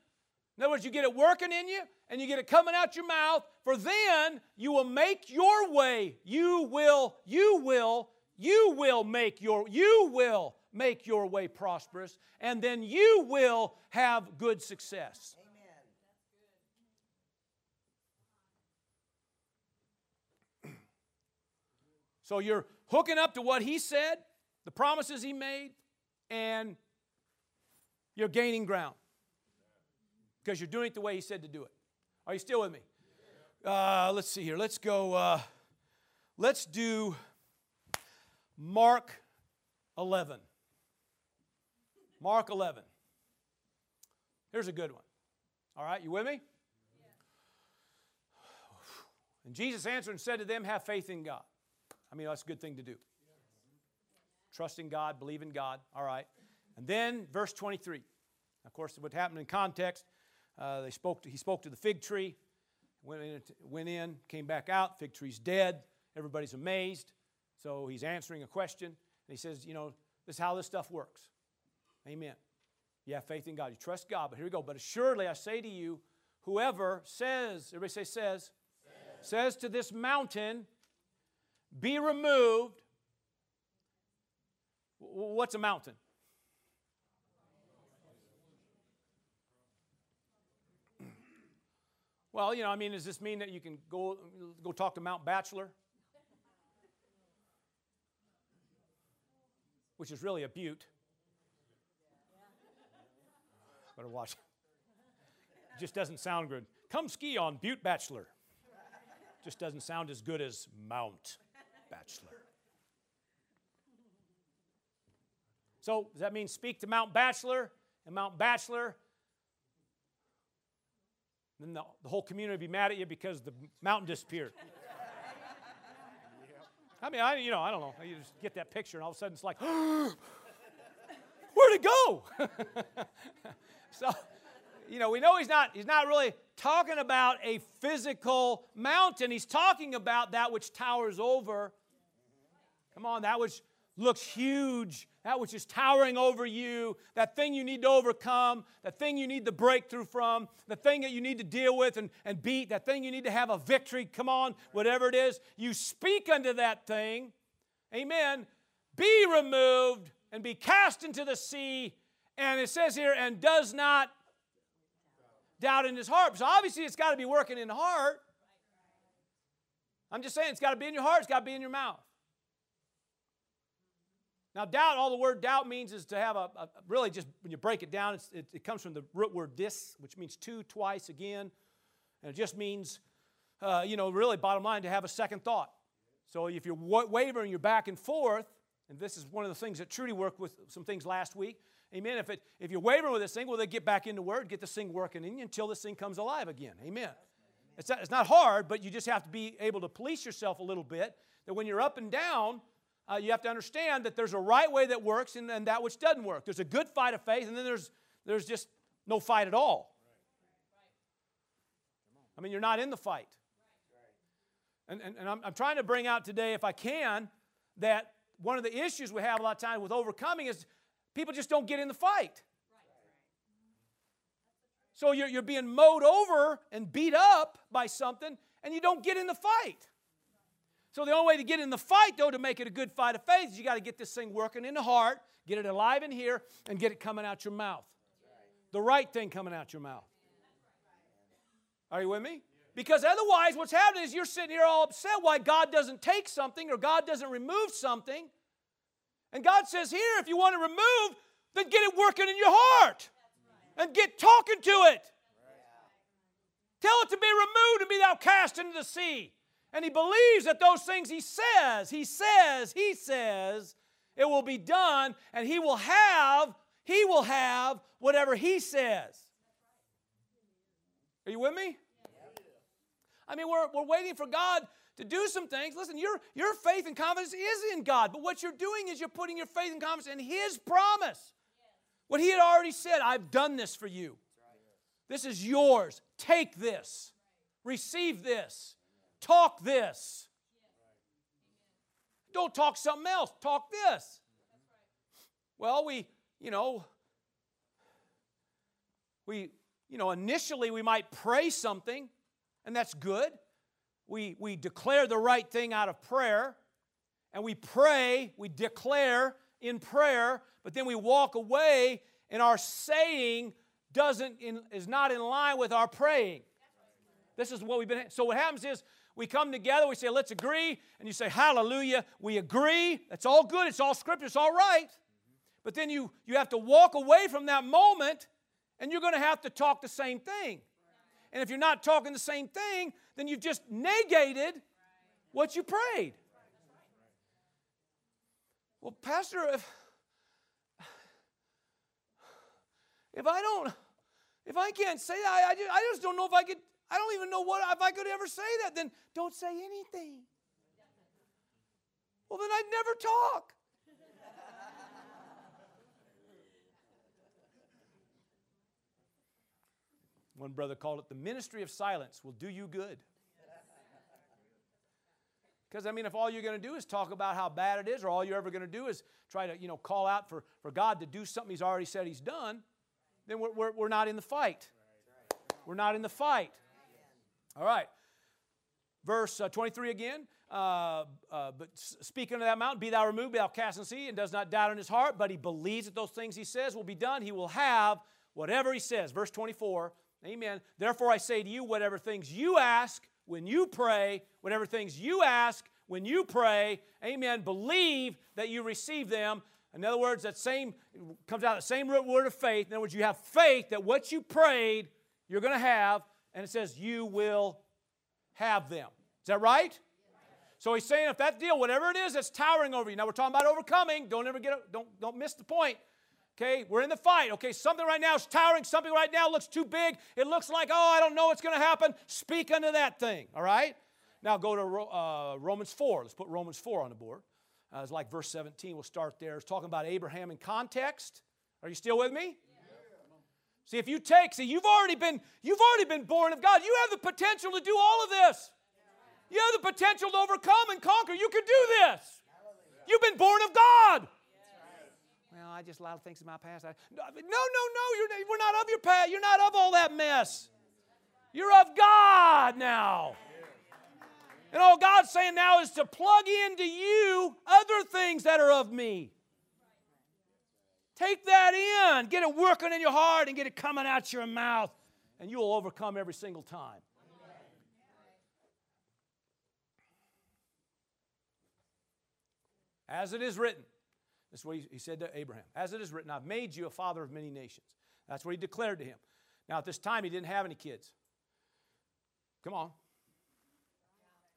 A: in other words, you get it working in you, and you get it coming out your mouth. For then you will make your way. You will, you will, you will make your, you will make your way prosperous, and then you will have good success. Amen. So you're hooking up to what he said, the promises he made, and you're gaining ground because you're doing it the way he said to do it. Are you still with me? Uh, let's see here. Let's go. Uh, let's do Mark 11. Mark 11. Here's a good one. All right, you with me? And Jesus answered and said to them, Have faith in God. I mean, that's a good thing to do. Trust in God, believe in God. All right. And then verse 23. Of course, what happened in context, uh, they spoke to, he spoke to the fig tree, went in, went in, came back out, fig tree's dead. Everybody's amazed. So he's answering a question. And he says, You know, this is how this stuff works. Amen. You have faith in God. You trust God. But here we go. But assuredly, I say to you, whoever says, everybody say says, says, says to this mountain, be removed. What's a mountain? Well, you know, I mean, does this mean that you can go, go talk to Mount Bachelor? Which is really a butte. Better watch. Just doesn't sound good. Come ski on Butte Bachelor. Just doesn't sound as good as Mount Bachelor. So, does that mean speak to Mount Bachelor and Mount Bachelor? Then the, the whole community would be mad at you because the mountain disappeared. I mean, I, you know, I don't know. You just get that picture, and all of a sudden it's like, where'd it go? so, you know, we know he's not, he's not really talking about a physical mountain. He's talking about that which towers over. Come on, that which looks huge, that which is towering over you, that thing you need to overcome, that thing you need the breakthrough from, the thing that you need to deal with and, and beat, that thing you need to have a victory. Come on, whatever it is. You speak unto that thing. Amen. Be removed and be cast into the sea. And it says here, and does not doubt in his heart. So obviously it's got to be working in the heart. I'm just saying it's got to be in your heart, it's got to be in your mouth. Now, doubt, all the word doubt means is to have a, a really just when you break it down, it, it, comes from the root word dis, which means two, twice, again. And it just means, uh, you know, really bottom line, to have a second thought. So if you're wavering, you're back and forth, and this is one of the things that Trudy worked with some things last week. Amen. If, it, if you're wavering with this thing, well, they get back into Word, get this thing working in you until this thing comes alive again. Amen. It's not, it's not hard, but you just have to be able to police yourself a little bit. That when you're up and down, uh, you have to understand that there's a right way that works and, and that which doesn't work. There's a good fight of faith, and then there's, there's just no fight at all. I mean, you're not in the fight. And, and, and I'm, I'm trying to bring out today, if I can, that one of the issues we have a lot of times with overcoming is people just don't get in the fight. So you're, you're being mowed over and beat up by something, and you don't get in the fight. So the only way to get in the fight, though, to make it a good fight of faith, is you got to get this thing working in the heart, get it alive in here, and get it coming out your mouth. The right thing coming out your mouth. Are you with me? Because otherwise, what's happening is you're sitting here all upset why God doesn't take something or God doesn't remove something. And God says, Here, if you want to remove, then get it working in your heart and get talking to it. Tell it to be removed and be thou cast into the sea. And he believes that those things he says, he says, he says, it will be done, and he will have, he will have whatever he says. Are you with me? I mean, we're, we're waiting for God to do some things. Listen, your, your faith and confidence is in God, but what you're doing is you're putting your faith and confidence in His promise. What He had already said, I've done this for you. This is yours. Take this. Receive this. Talk this. Don't talk something else. Talk this. Well, we, you know, we, you know, initially we might pray something, and that's good. We, we declare the right thing out of prayer, and we pray, we declare in prayer, but then we walk away, and our saying doesn't in, is not in line with our praying. This is what we've been. So what happens is we come together, we say, let's agree, and you say, hallelujah, we agree. That's all good, it's all scripture, it's all right. But then you, you have to walk away from that moment, and you're going to have to talk the same thing. And if you're not talking the same thing, then you've just negated what you prayed. Well, Pastor, if, if I don't, if I can't say that, I, I, just, I just don't know if I could I don't even know what if I could ever say that. Then don't say anything. Well, then I'd never talk. One brother called it the ministry of silence will do you good. Because, I mean, if all you're going to do is talk about how bad it is, or all you're ever going to do is try to, you know, call out for, for God to do something He's already said He's done, then we're, we're, we're not in the fight. We're not in the fight. All right. Verse uh, 23 again. Uh, uh, but speak unto that mountain, be thou removed, be thou cast the sea, and does not doubt in his heart, but he believes that those things he says will be done. He will have whatever he says. Verse 24. Amen. Therefore, I say to you, whatever things you ask when you pray, whatever things you ask when you pray, amen, believe that you receive them. In other words, that same comes out of the same root word of faith. In other words, you have faith that what you prayed, you're going to have and it says, You will have them. Is that right? So he's saying, if that deal, whatever it is that's towering over you, now we're talking about overcoming. Don't ever get, don't, don't miss the point. Okay, we're in the fight. Okay, something right now is towering. Something right now looks too big. It looks like, oh, I don't know what's going to happen. Speak unto that thing. All right. Now go to uh, Romans 4. Let's put Romans 4 on the board. Uh, it's like verse 17. We'll start there. It's talking about Abraham in context. Are you still with me? See, if you take, see, you've already been, you've already been born of God. You have the potential to do all of this. You have the potential to overcome and conquer. You can do this. You've been born of God. Well, I just a lot of things in my past. I, no, no, no. You're, we're not of your past. You're not of all that mess. You're of God now. And all God's saying now is to plug into you other things that are of me. Take that in, get it working in your heart, and get it coming out your mouth, and you will overcome every single time. As it is written, this is what he said to Abraham. As it is written, I've made you a father of many nations. That's what he declared to him. Now, at this time, he didn't have any kids. Come on.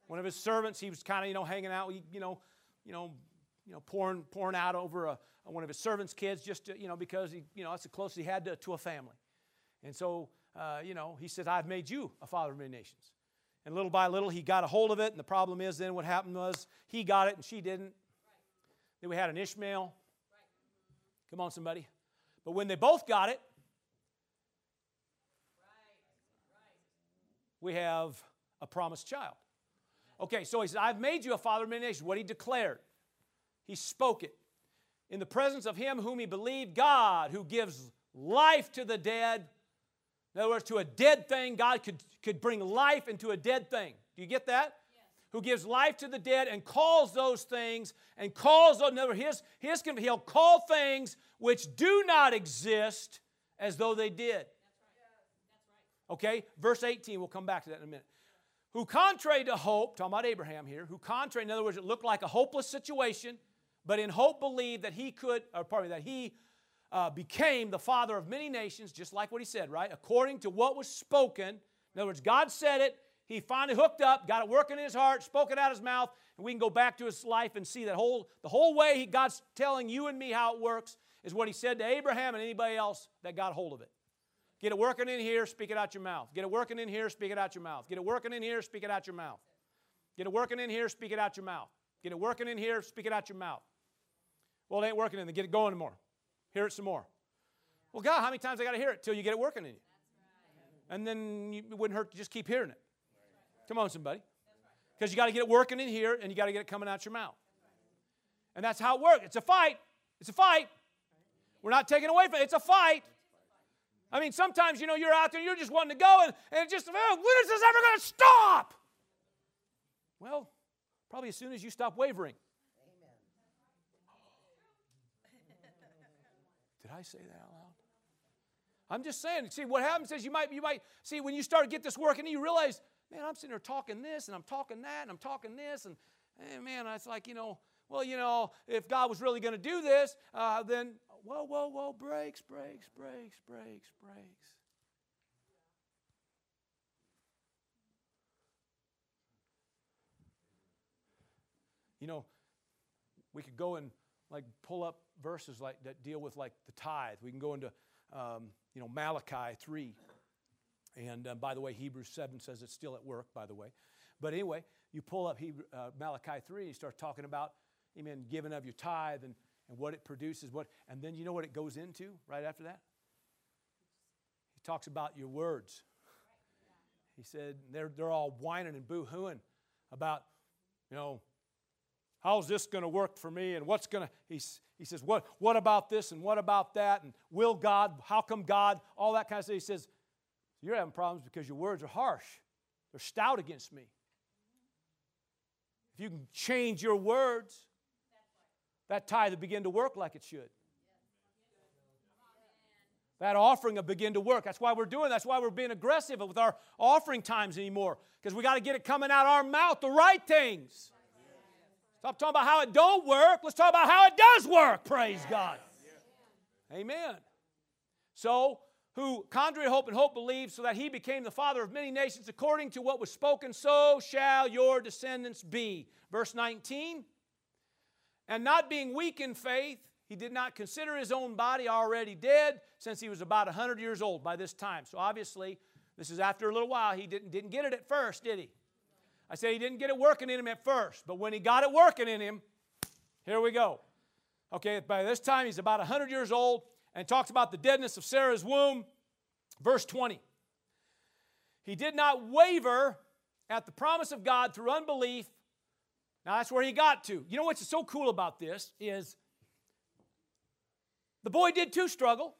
A: One of his servants, he was kind of, you know, hanging out, you know, you know, you know, pouring, pouring out over a, one of his servants' kids just to, you know, because he, you know, that's the closest he had to, to a family. And so, uh, you know, he said, I've made you a father of many nations. And little by little, he got a hold of it. And the problem is then what happened was he got it and she didn't. Right. Then we had an Ishmael. Right. Come on, somebody. But when they both got it, we have a promised child. Okay, so he said, I've made you a father of many nations. What he declared, he spoke it in the presence of him whom he believed, God, who gives life to the dead. In other words, to a dead thing, God could, could bring life into a dead thing. Do you get that? who gives life to the dead and calls those things and calls those, in other words, his, his, he'll call things which do not exist as though they did. Okay, verse 18, we'll come back to that in a minute. Who, contrary to hope, talking about Abraham here, who, contrary, in other words, it looked like a hopeless situation, but in hope believed that he could, or pardon me, that he uh, became the father of many nations, just like what he said, right? According to what was spoken. In other words, God said it, he finally hooked up, got it working in his heart, spoke it out his mouth, and we can go back to his life and see that whole the whole way he, God's telling you and me how it works is what he said to Abraham and anybody else that got hold of it. Get it working in here, speak it out your mouth. Get it working in here, speak it out your mouth. Get it working in here, speak it out your mouth. Get it working in here, speak it out your mouth. Get it working in here, speak it out your mouth. Well, it ain't working in there. Get it going more. Hear it some more. Well, God, how many times I got to hear it till you get it working in you? And then you, it wouldn't hurt to just keep hearing it. Come on, somebody. Because you got to get it working in here and you got to get it coming out your mouth. And that's how it works. It's a fight. It's a fight. We're not taking away from it. It's a fight. I mean, sometimes, you know, you're out there, and you're just wanting to go, and, and just, oh, when is this ever going to stop? Well, probably as soon as you stop wavering. Amen. Did I say that out loud? I'm just saying, see, what happens is you might, you might, see, when you start to get this working, you realize, man, I'm sitting there talking this, and I'm talking that, and I'm talking this, and, and man, it's like, you know, well, you know, if God was really going to do this, uh, then whoa, whoa, whoa, brakes, brakes, brakes, brakes, brakes. You know, we could go and like pull up verses like that deal with like the tithe. We can go into um, you know Malachi three, and uh, by the way, Hebrews seven says it's still at work. By the way, but anyway, you pull up Hebrew, uh, Malachi three, and you start talking about, amen, giving of your tithe and and what it produces. What, and then you know what it goes into right after that? He talks about your words. He said they're, they're all whining and boo hooing about, you know, how's this going to work for me and what's going to, he, he says, what, what about this and what about that and will God, how come God, all that kind of stuff. He says, you're having problems because your words are harsh. They're stout against me. If you can change your words, that tithe will begin to work like it should. That offering will begin to work. That's why we're doing. That's why we're being aggressive with our offering times anymore. Because we got to get it coming out our mouth, the right things. Stop talking about how it don't work. Let's talk about how it does work. Praise God. Amen. So, who contrary hope and hope believed, so that he became the father of many nations, according to what was spoken, so shall your descendants be. Verse 19. And not being weak in faith, he did not consider his own body already dead since he was about 100 years old by this time. So obviously, this is after a little while. He didn't, didn't get it at first, did he? I say he didn't get it working in him at first, but when he got it working in him, here we go. Okay, by this time he's about 100 years old and talks about the deadness of Sarah's womb. Verse 20. He did not waver at the promise of God through unbelief, now that's where he got to. You know what's so cool about this is the boy did too struggle.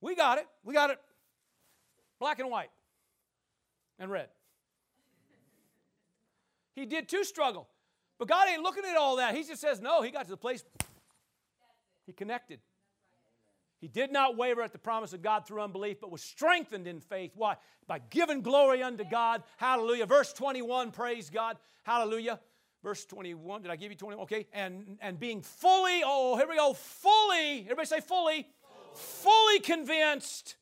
A: We got it. We got it black and white and red. He did too struggle. But God ain't looking at all that. He just says, no, he got to the place he connected. He did not waver at the promise of God through unbelief, but was strengthened in faith. Why? By giving glory unto God. Hallelujah. Verse 21, praise God. Hallelujah. Verse 21, did I give you 21? Okay. And, and being fully, oh, here we go, fully, everybody say fully, fully convinced.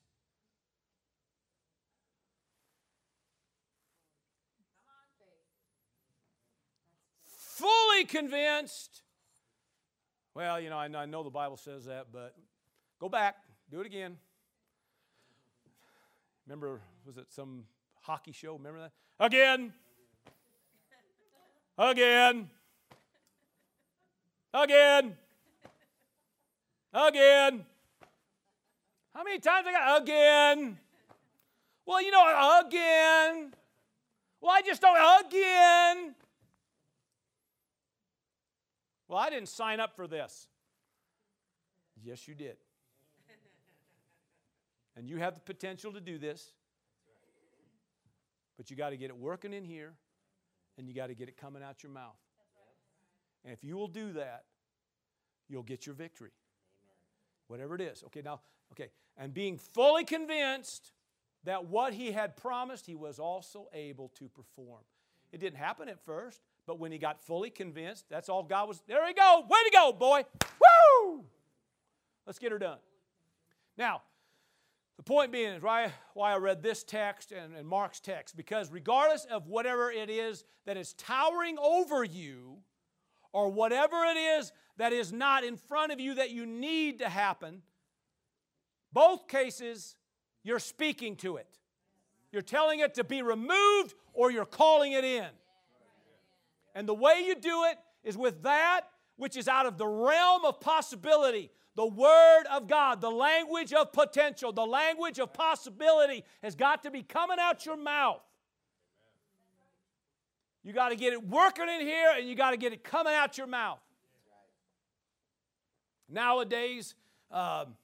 A: Fully convinced. Well, you know, I know the Bible says that, but Go back, do it again. Remember, was it some hockey show? Remember that? Again. Again. Again. Again. How many times I got again? Well, you know, again. Well, I just don't again. Well, I didn't sign up for this. Yes, you did. And you have the potential to do this. But you got to get it working in here and you got to get it coming out your mouth. And if you will do that, you'll get your victory. Whatever it is. Okay, now, okay. And being fully convinced that what he had promised, he was also able to perform. It didn't happen at first, but when he got fully convinced, that's all God was. There you go. Way to go, boy. Woo! Let's get her done. Now, the point being is why, why I read this text and, and Mark's text, because regardless of whatever it is that is towering over you, or whatever it is that is not in front of you that you need to happen, both cases, you're speaking to it. You're telling it to be removed or you're calling it in. And the way you do it is with that which is out of the realm of possibility. The Word of God, the language of potential, the language of possibility has got to be coming out your mouth. You got to get it working in here and you got to get it coming out your mouth. Nowadays, um,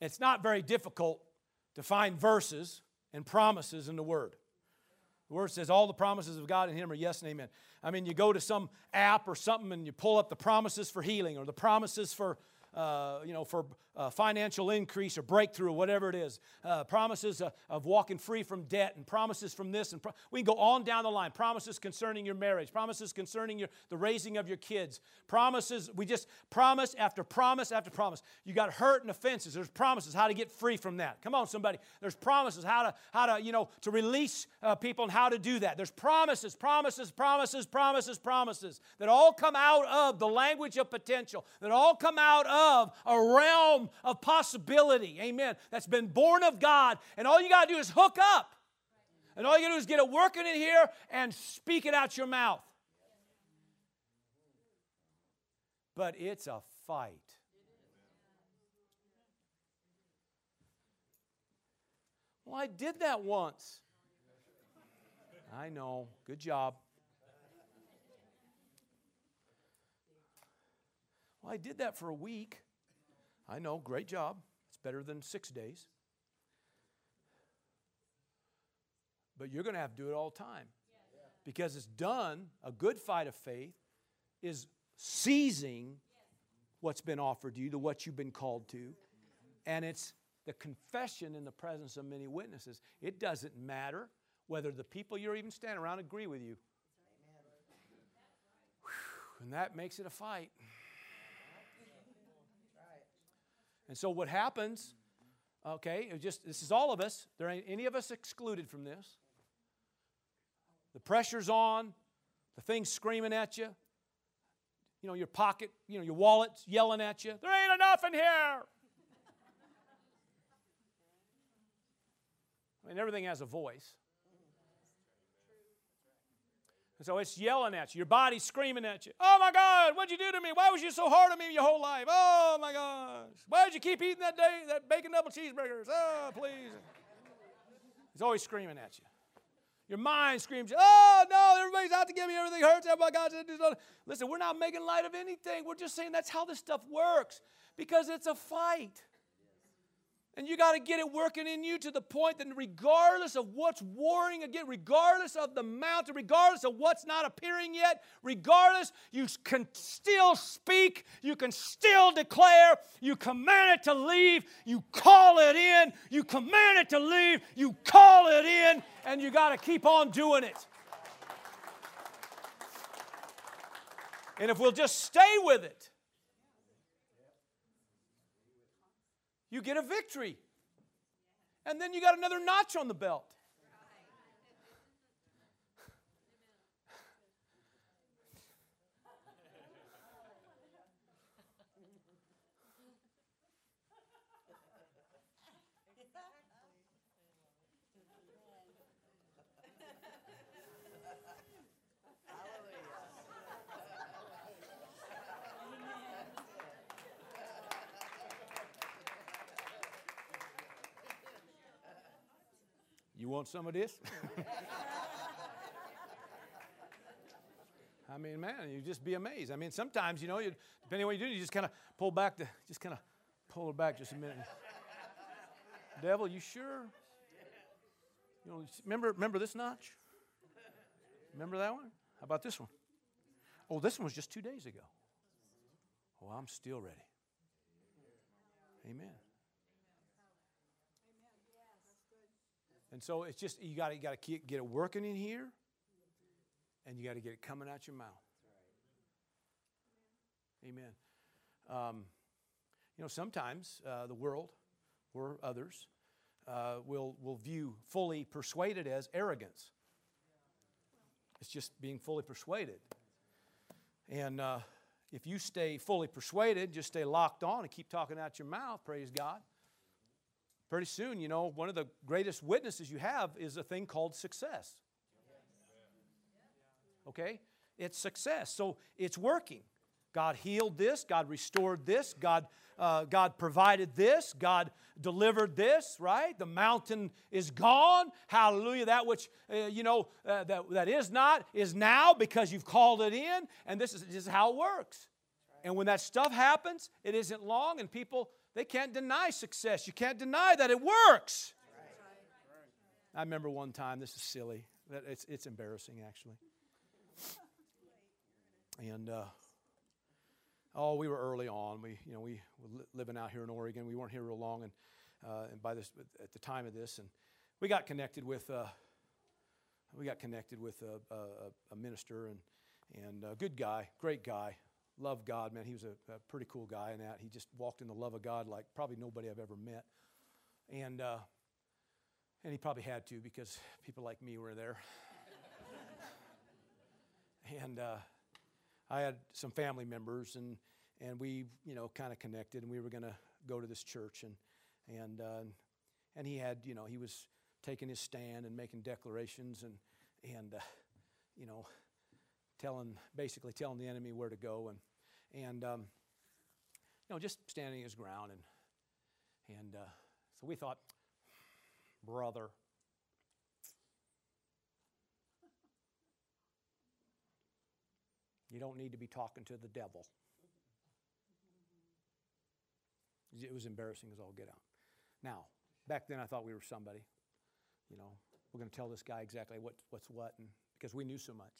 A: it's not very difficult to find verses and promises in the Word. The Word says all the promises of God in Him are yes and amen. I mean, you go to some app or something and you pull up the promises for healing or the promises for uh, you know, for uh, financial increase or breakthrough or whatever it is. Uh, promises uh, of walking free from debt and promises from this. And pro- we can go on down the line. Promises concerning your marriage, promises concerning your, the raising of your kids, promises. We just promise after promise after promise. You got hurt and offenses. There's promises how to get free from that. Come on, somebody. There's promises how to, how to you know, to release uh, people and how to do that. There's promises, promises, promises, promises, promises that all come out of the language of potential, that all come out of of a realm of possibility. Amen. That's been born of God. And all you got to do is hook up. And all you got to do is get it working in here and speak it out your mouth. But it's a fight. Well, I did that once. I know. Good job. Well, I did that for a week. I know, great job. It's better than six days. But you're going to have to do it all the time. Because it's done, a good fight of faith is seizing what's been offered to you, to what you've been called to. And it's the confession in the presence of many witnesses. It doesn't matter whether the people you're even standing around agree with you. And that makes it a fight. And so what happens, okay, just this is all of us. There ain't any of us excluded from this. The pressure's on, the thing's screaming at you. You know, your pocket, you know, your wallet's yelling at you. There ain't enough in here. I mean, everything has a voice. And so it's yelling at you. Your body's screaming at you. Oh my God, what'd you do to me? Why was you so hard on me your whole life? Oh my gosh. Why did you keep eating that day, that bacon double cheeseburgers? Oh, please. He's always screaming at you. Your mind screams, oh no, everybody's out to get me, everything hurts. Oh my God. Listen, we're not making light of anything. We're just saying that's how this stuff works because it's a fight. And you got to get it working in you to the point that regardless of what's warring again, regardless of the mountain, regardless of what's not appearing yet, regardless, you can still speak, you can still declare, you command it to leave, you call it in, you command it to leave, you call it in, and you got to keep on doing it. And if we'll just stay with it, you get a victory. And then you got another notch on the belt. You want some of this? I mean, man, you just be amazed. I mean, sometimes, you know, you, depending on what you do, you just kind of pull back the, just kind of pull it back just a minute. Devil, you sure? You know, remember, remember this notch? Remember that one? How about this one? Oh, this one was just two days ago. Oh, I'm still ready. Amen. And so it's just you got you got to get it working in here, and you got to get it coming out your mouth. Amen. Um, you know, sometimes uh, the world or others uh, will will view fully persuaded as arrogance. It's just being fully persuaded. And uh, if you stay fully persuaded, just stay locked on and keep talking out your mouth, praise God. Pretty soon, you know, one of the greatest witnesses you have is a thing called success. Okay? It's success. So it's working. God healed this, God restored this, God, uh, God provided this, God delivered this, right? The mountain is gone. Hallelujah. That which, uh, you know, uh, that, that is not is now because you've called it in, and this is, this is how it works. And when that stuff happens, it isn't long, and people, they can't deny success. You can't deny that it works. I remember one time, this is silly, it's, it's embarrassing actually. And, uh, Oh, we were early on. We, you know, we were living out here in Oregon. We weren't here real long, and, uh, and by this, at the time of this, and we got connected with, uh, we got connected with a, a, a, minister and, and a good guy, great guy, loved God, man. He was a, a, pretty cool guy in that. He just walked in the love of God like probably nobody I've ever met, and uh, and he probably had to because people like me were there, and. Uh, I had some family members, and and we you know kind of connected, and we were going to go to this church, and and uh, and he had you know he was taking his stand and making declarations, and and uh, you know telling basically telling the enemy where to go, and and um, you know just standing his ground, and and uh, so we thought, brother. You don't need to be talking to the devil. It was embarrassing as all get out. Now, back then I thought we were somebody. You know, we're going to tell this guy exactly what, what's what, and because we knew so much.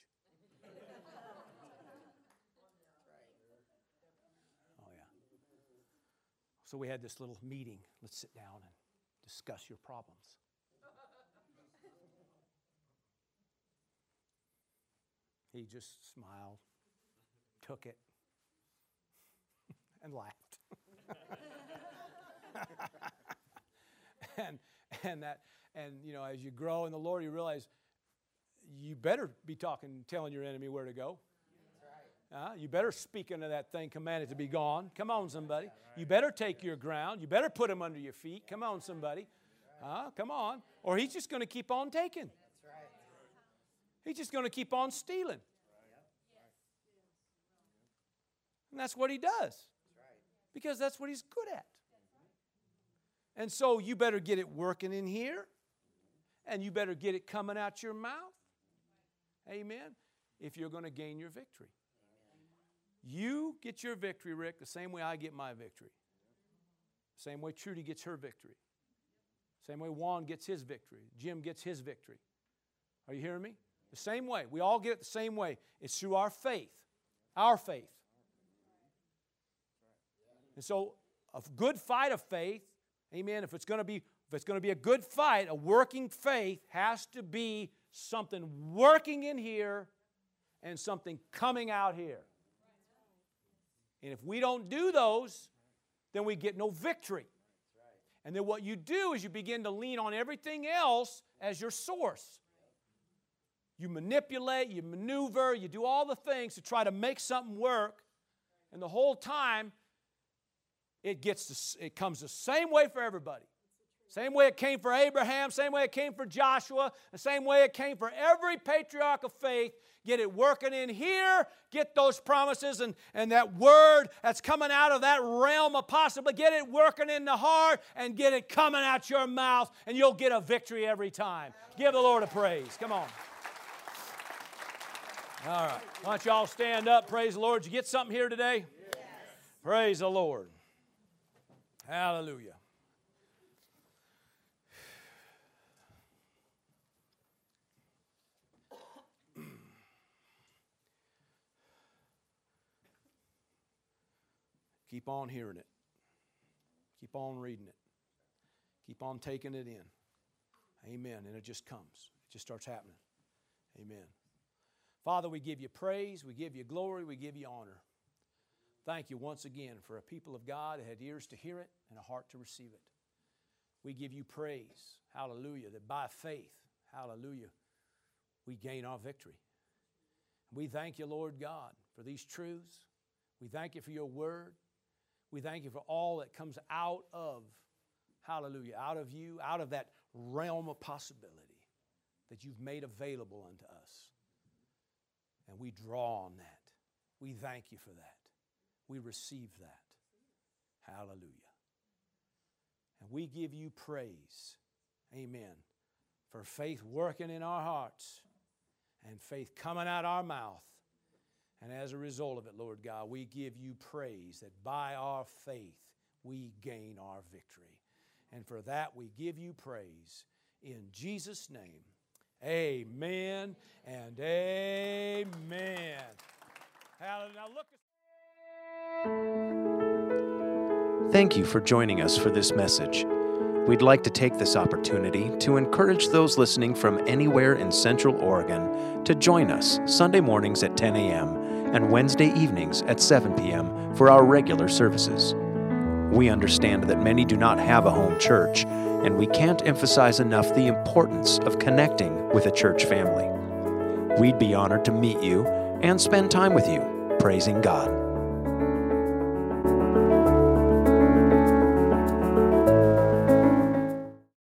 A: oh, yeah. So we had this little meeting. Let's sit down and discuss your problems. He just smiled took it and laughed. and and that and you know as you grow in the Lord, you realize you better be talking, telling your enemy where to go. Uh, you better speak into that thing, command it to be gone. Come on, somebody. You better take your ground. You better put him under your feet. Come on, somebody. Uh, come on. Or he's just going to keep on taking. He's just going to keep on stealing. And that's what he does. Because that's what he's good at. And so you better get it working in here, and you better get it coming out your mouth. Amen. If you're going to gain your victory. You get your victory, Rick, the same way I get my victory. Same way Trudy gets her victory. Same way Juan gets his victory. Jim gets his victory. Are you hearing me? The same way. We all get it the same way. It's through our faith. Our faith. And so, a good fight of faith, amen, if it's going to be if it's going to be a good fight, a working faith has to be something working in here and something coming out here. And if we don't do those, then we get no victory. And then what you do is you begin to lean on everything else as your source. You manipulate, you maneuver, you do all the things to try to make something work. And the whole time, it gets the, it comes the same way for everybody. Same way it came for Abraham, same way it came for Joshua, the same way it came for every patriarch of faith. Get it working in here, get those promises and, and that word that's coming out of that realm of possibly. Get it working in the heart and get it coming out your mouth, and you'll get a victory every time. Give the Lord a praise. Come on. All right. Why don't y'all stand up? Praise the Lord. Did you get something here today? Yes. Praise the Lord. Hallelujah. Keep on hearing it. Keep on reading it. Keep on taking it in. Amen. And it just comes, it just starts happening. Amen. Father, we give you praise, we give you glory, we give you honor. Thank you once again for a people of God that had ears to hear it and a heart to receive it. We give you praise, hallelujah, that by faith, hallelujah, we gain our victory. We thank you, Lord God, for these truths. We thank you for your word. We thank you for all that comes out of, hallelujah, out of you, out of that realm of possibility that you've made available unto us. And we draw on that. We thank you for that. We receive that. Hallelujah. And we give you praise. Amen. For faith working in our hearts and faith coming out our mouth. And as a result of it, Lord God, we give you praise that by our faith we gain our victory. And for that we give you praise in Jesus' name. Amen and amen.
B: Thank you for joining us for this message. We'd like to take this opportunity to encourage those listening from anywhere in Central Oregon to join us Sunday mornings at 10 a.m. and Wednesday evenings at 7 p.m. for our regular services. We understand that many do not have a home church, and we can't emphasize enough the importance of connecting with a church family. We'd be honored to meet you and spend time with you, praising God.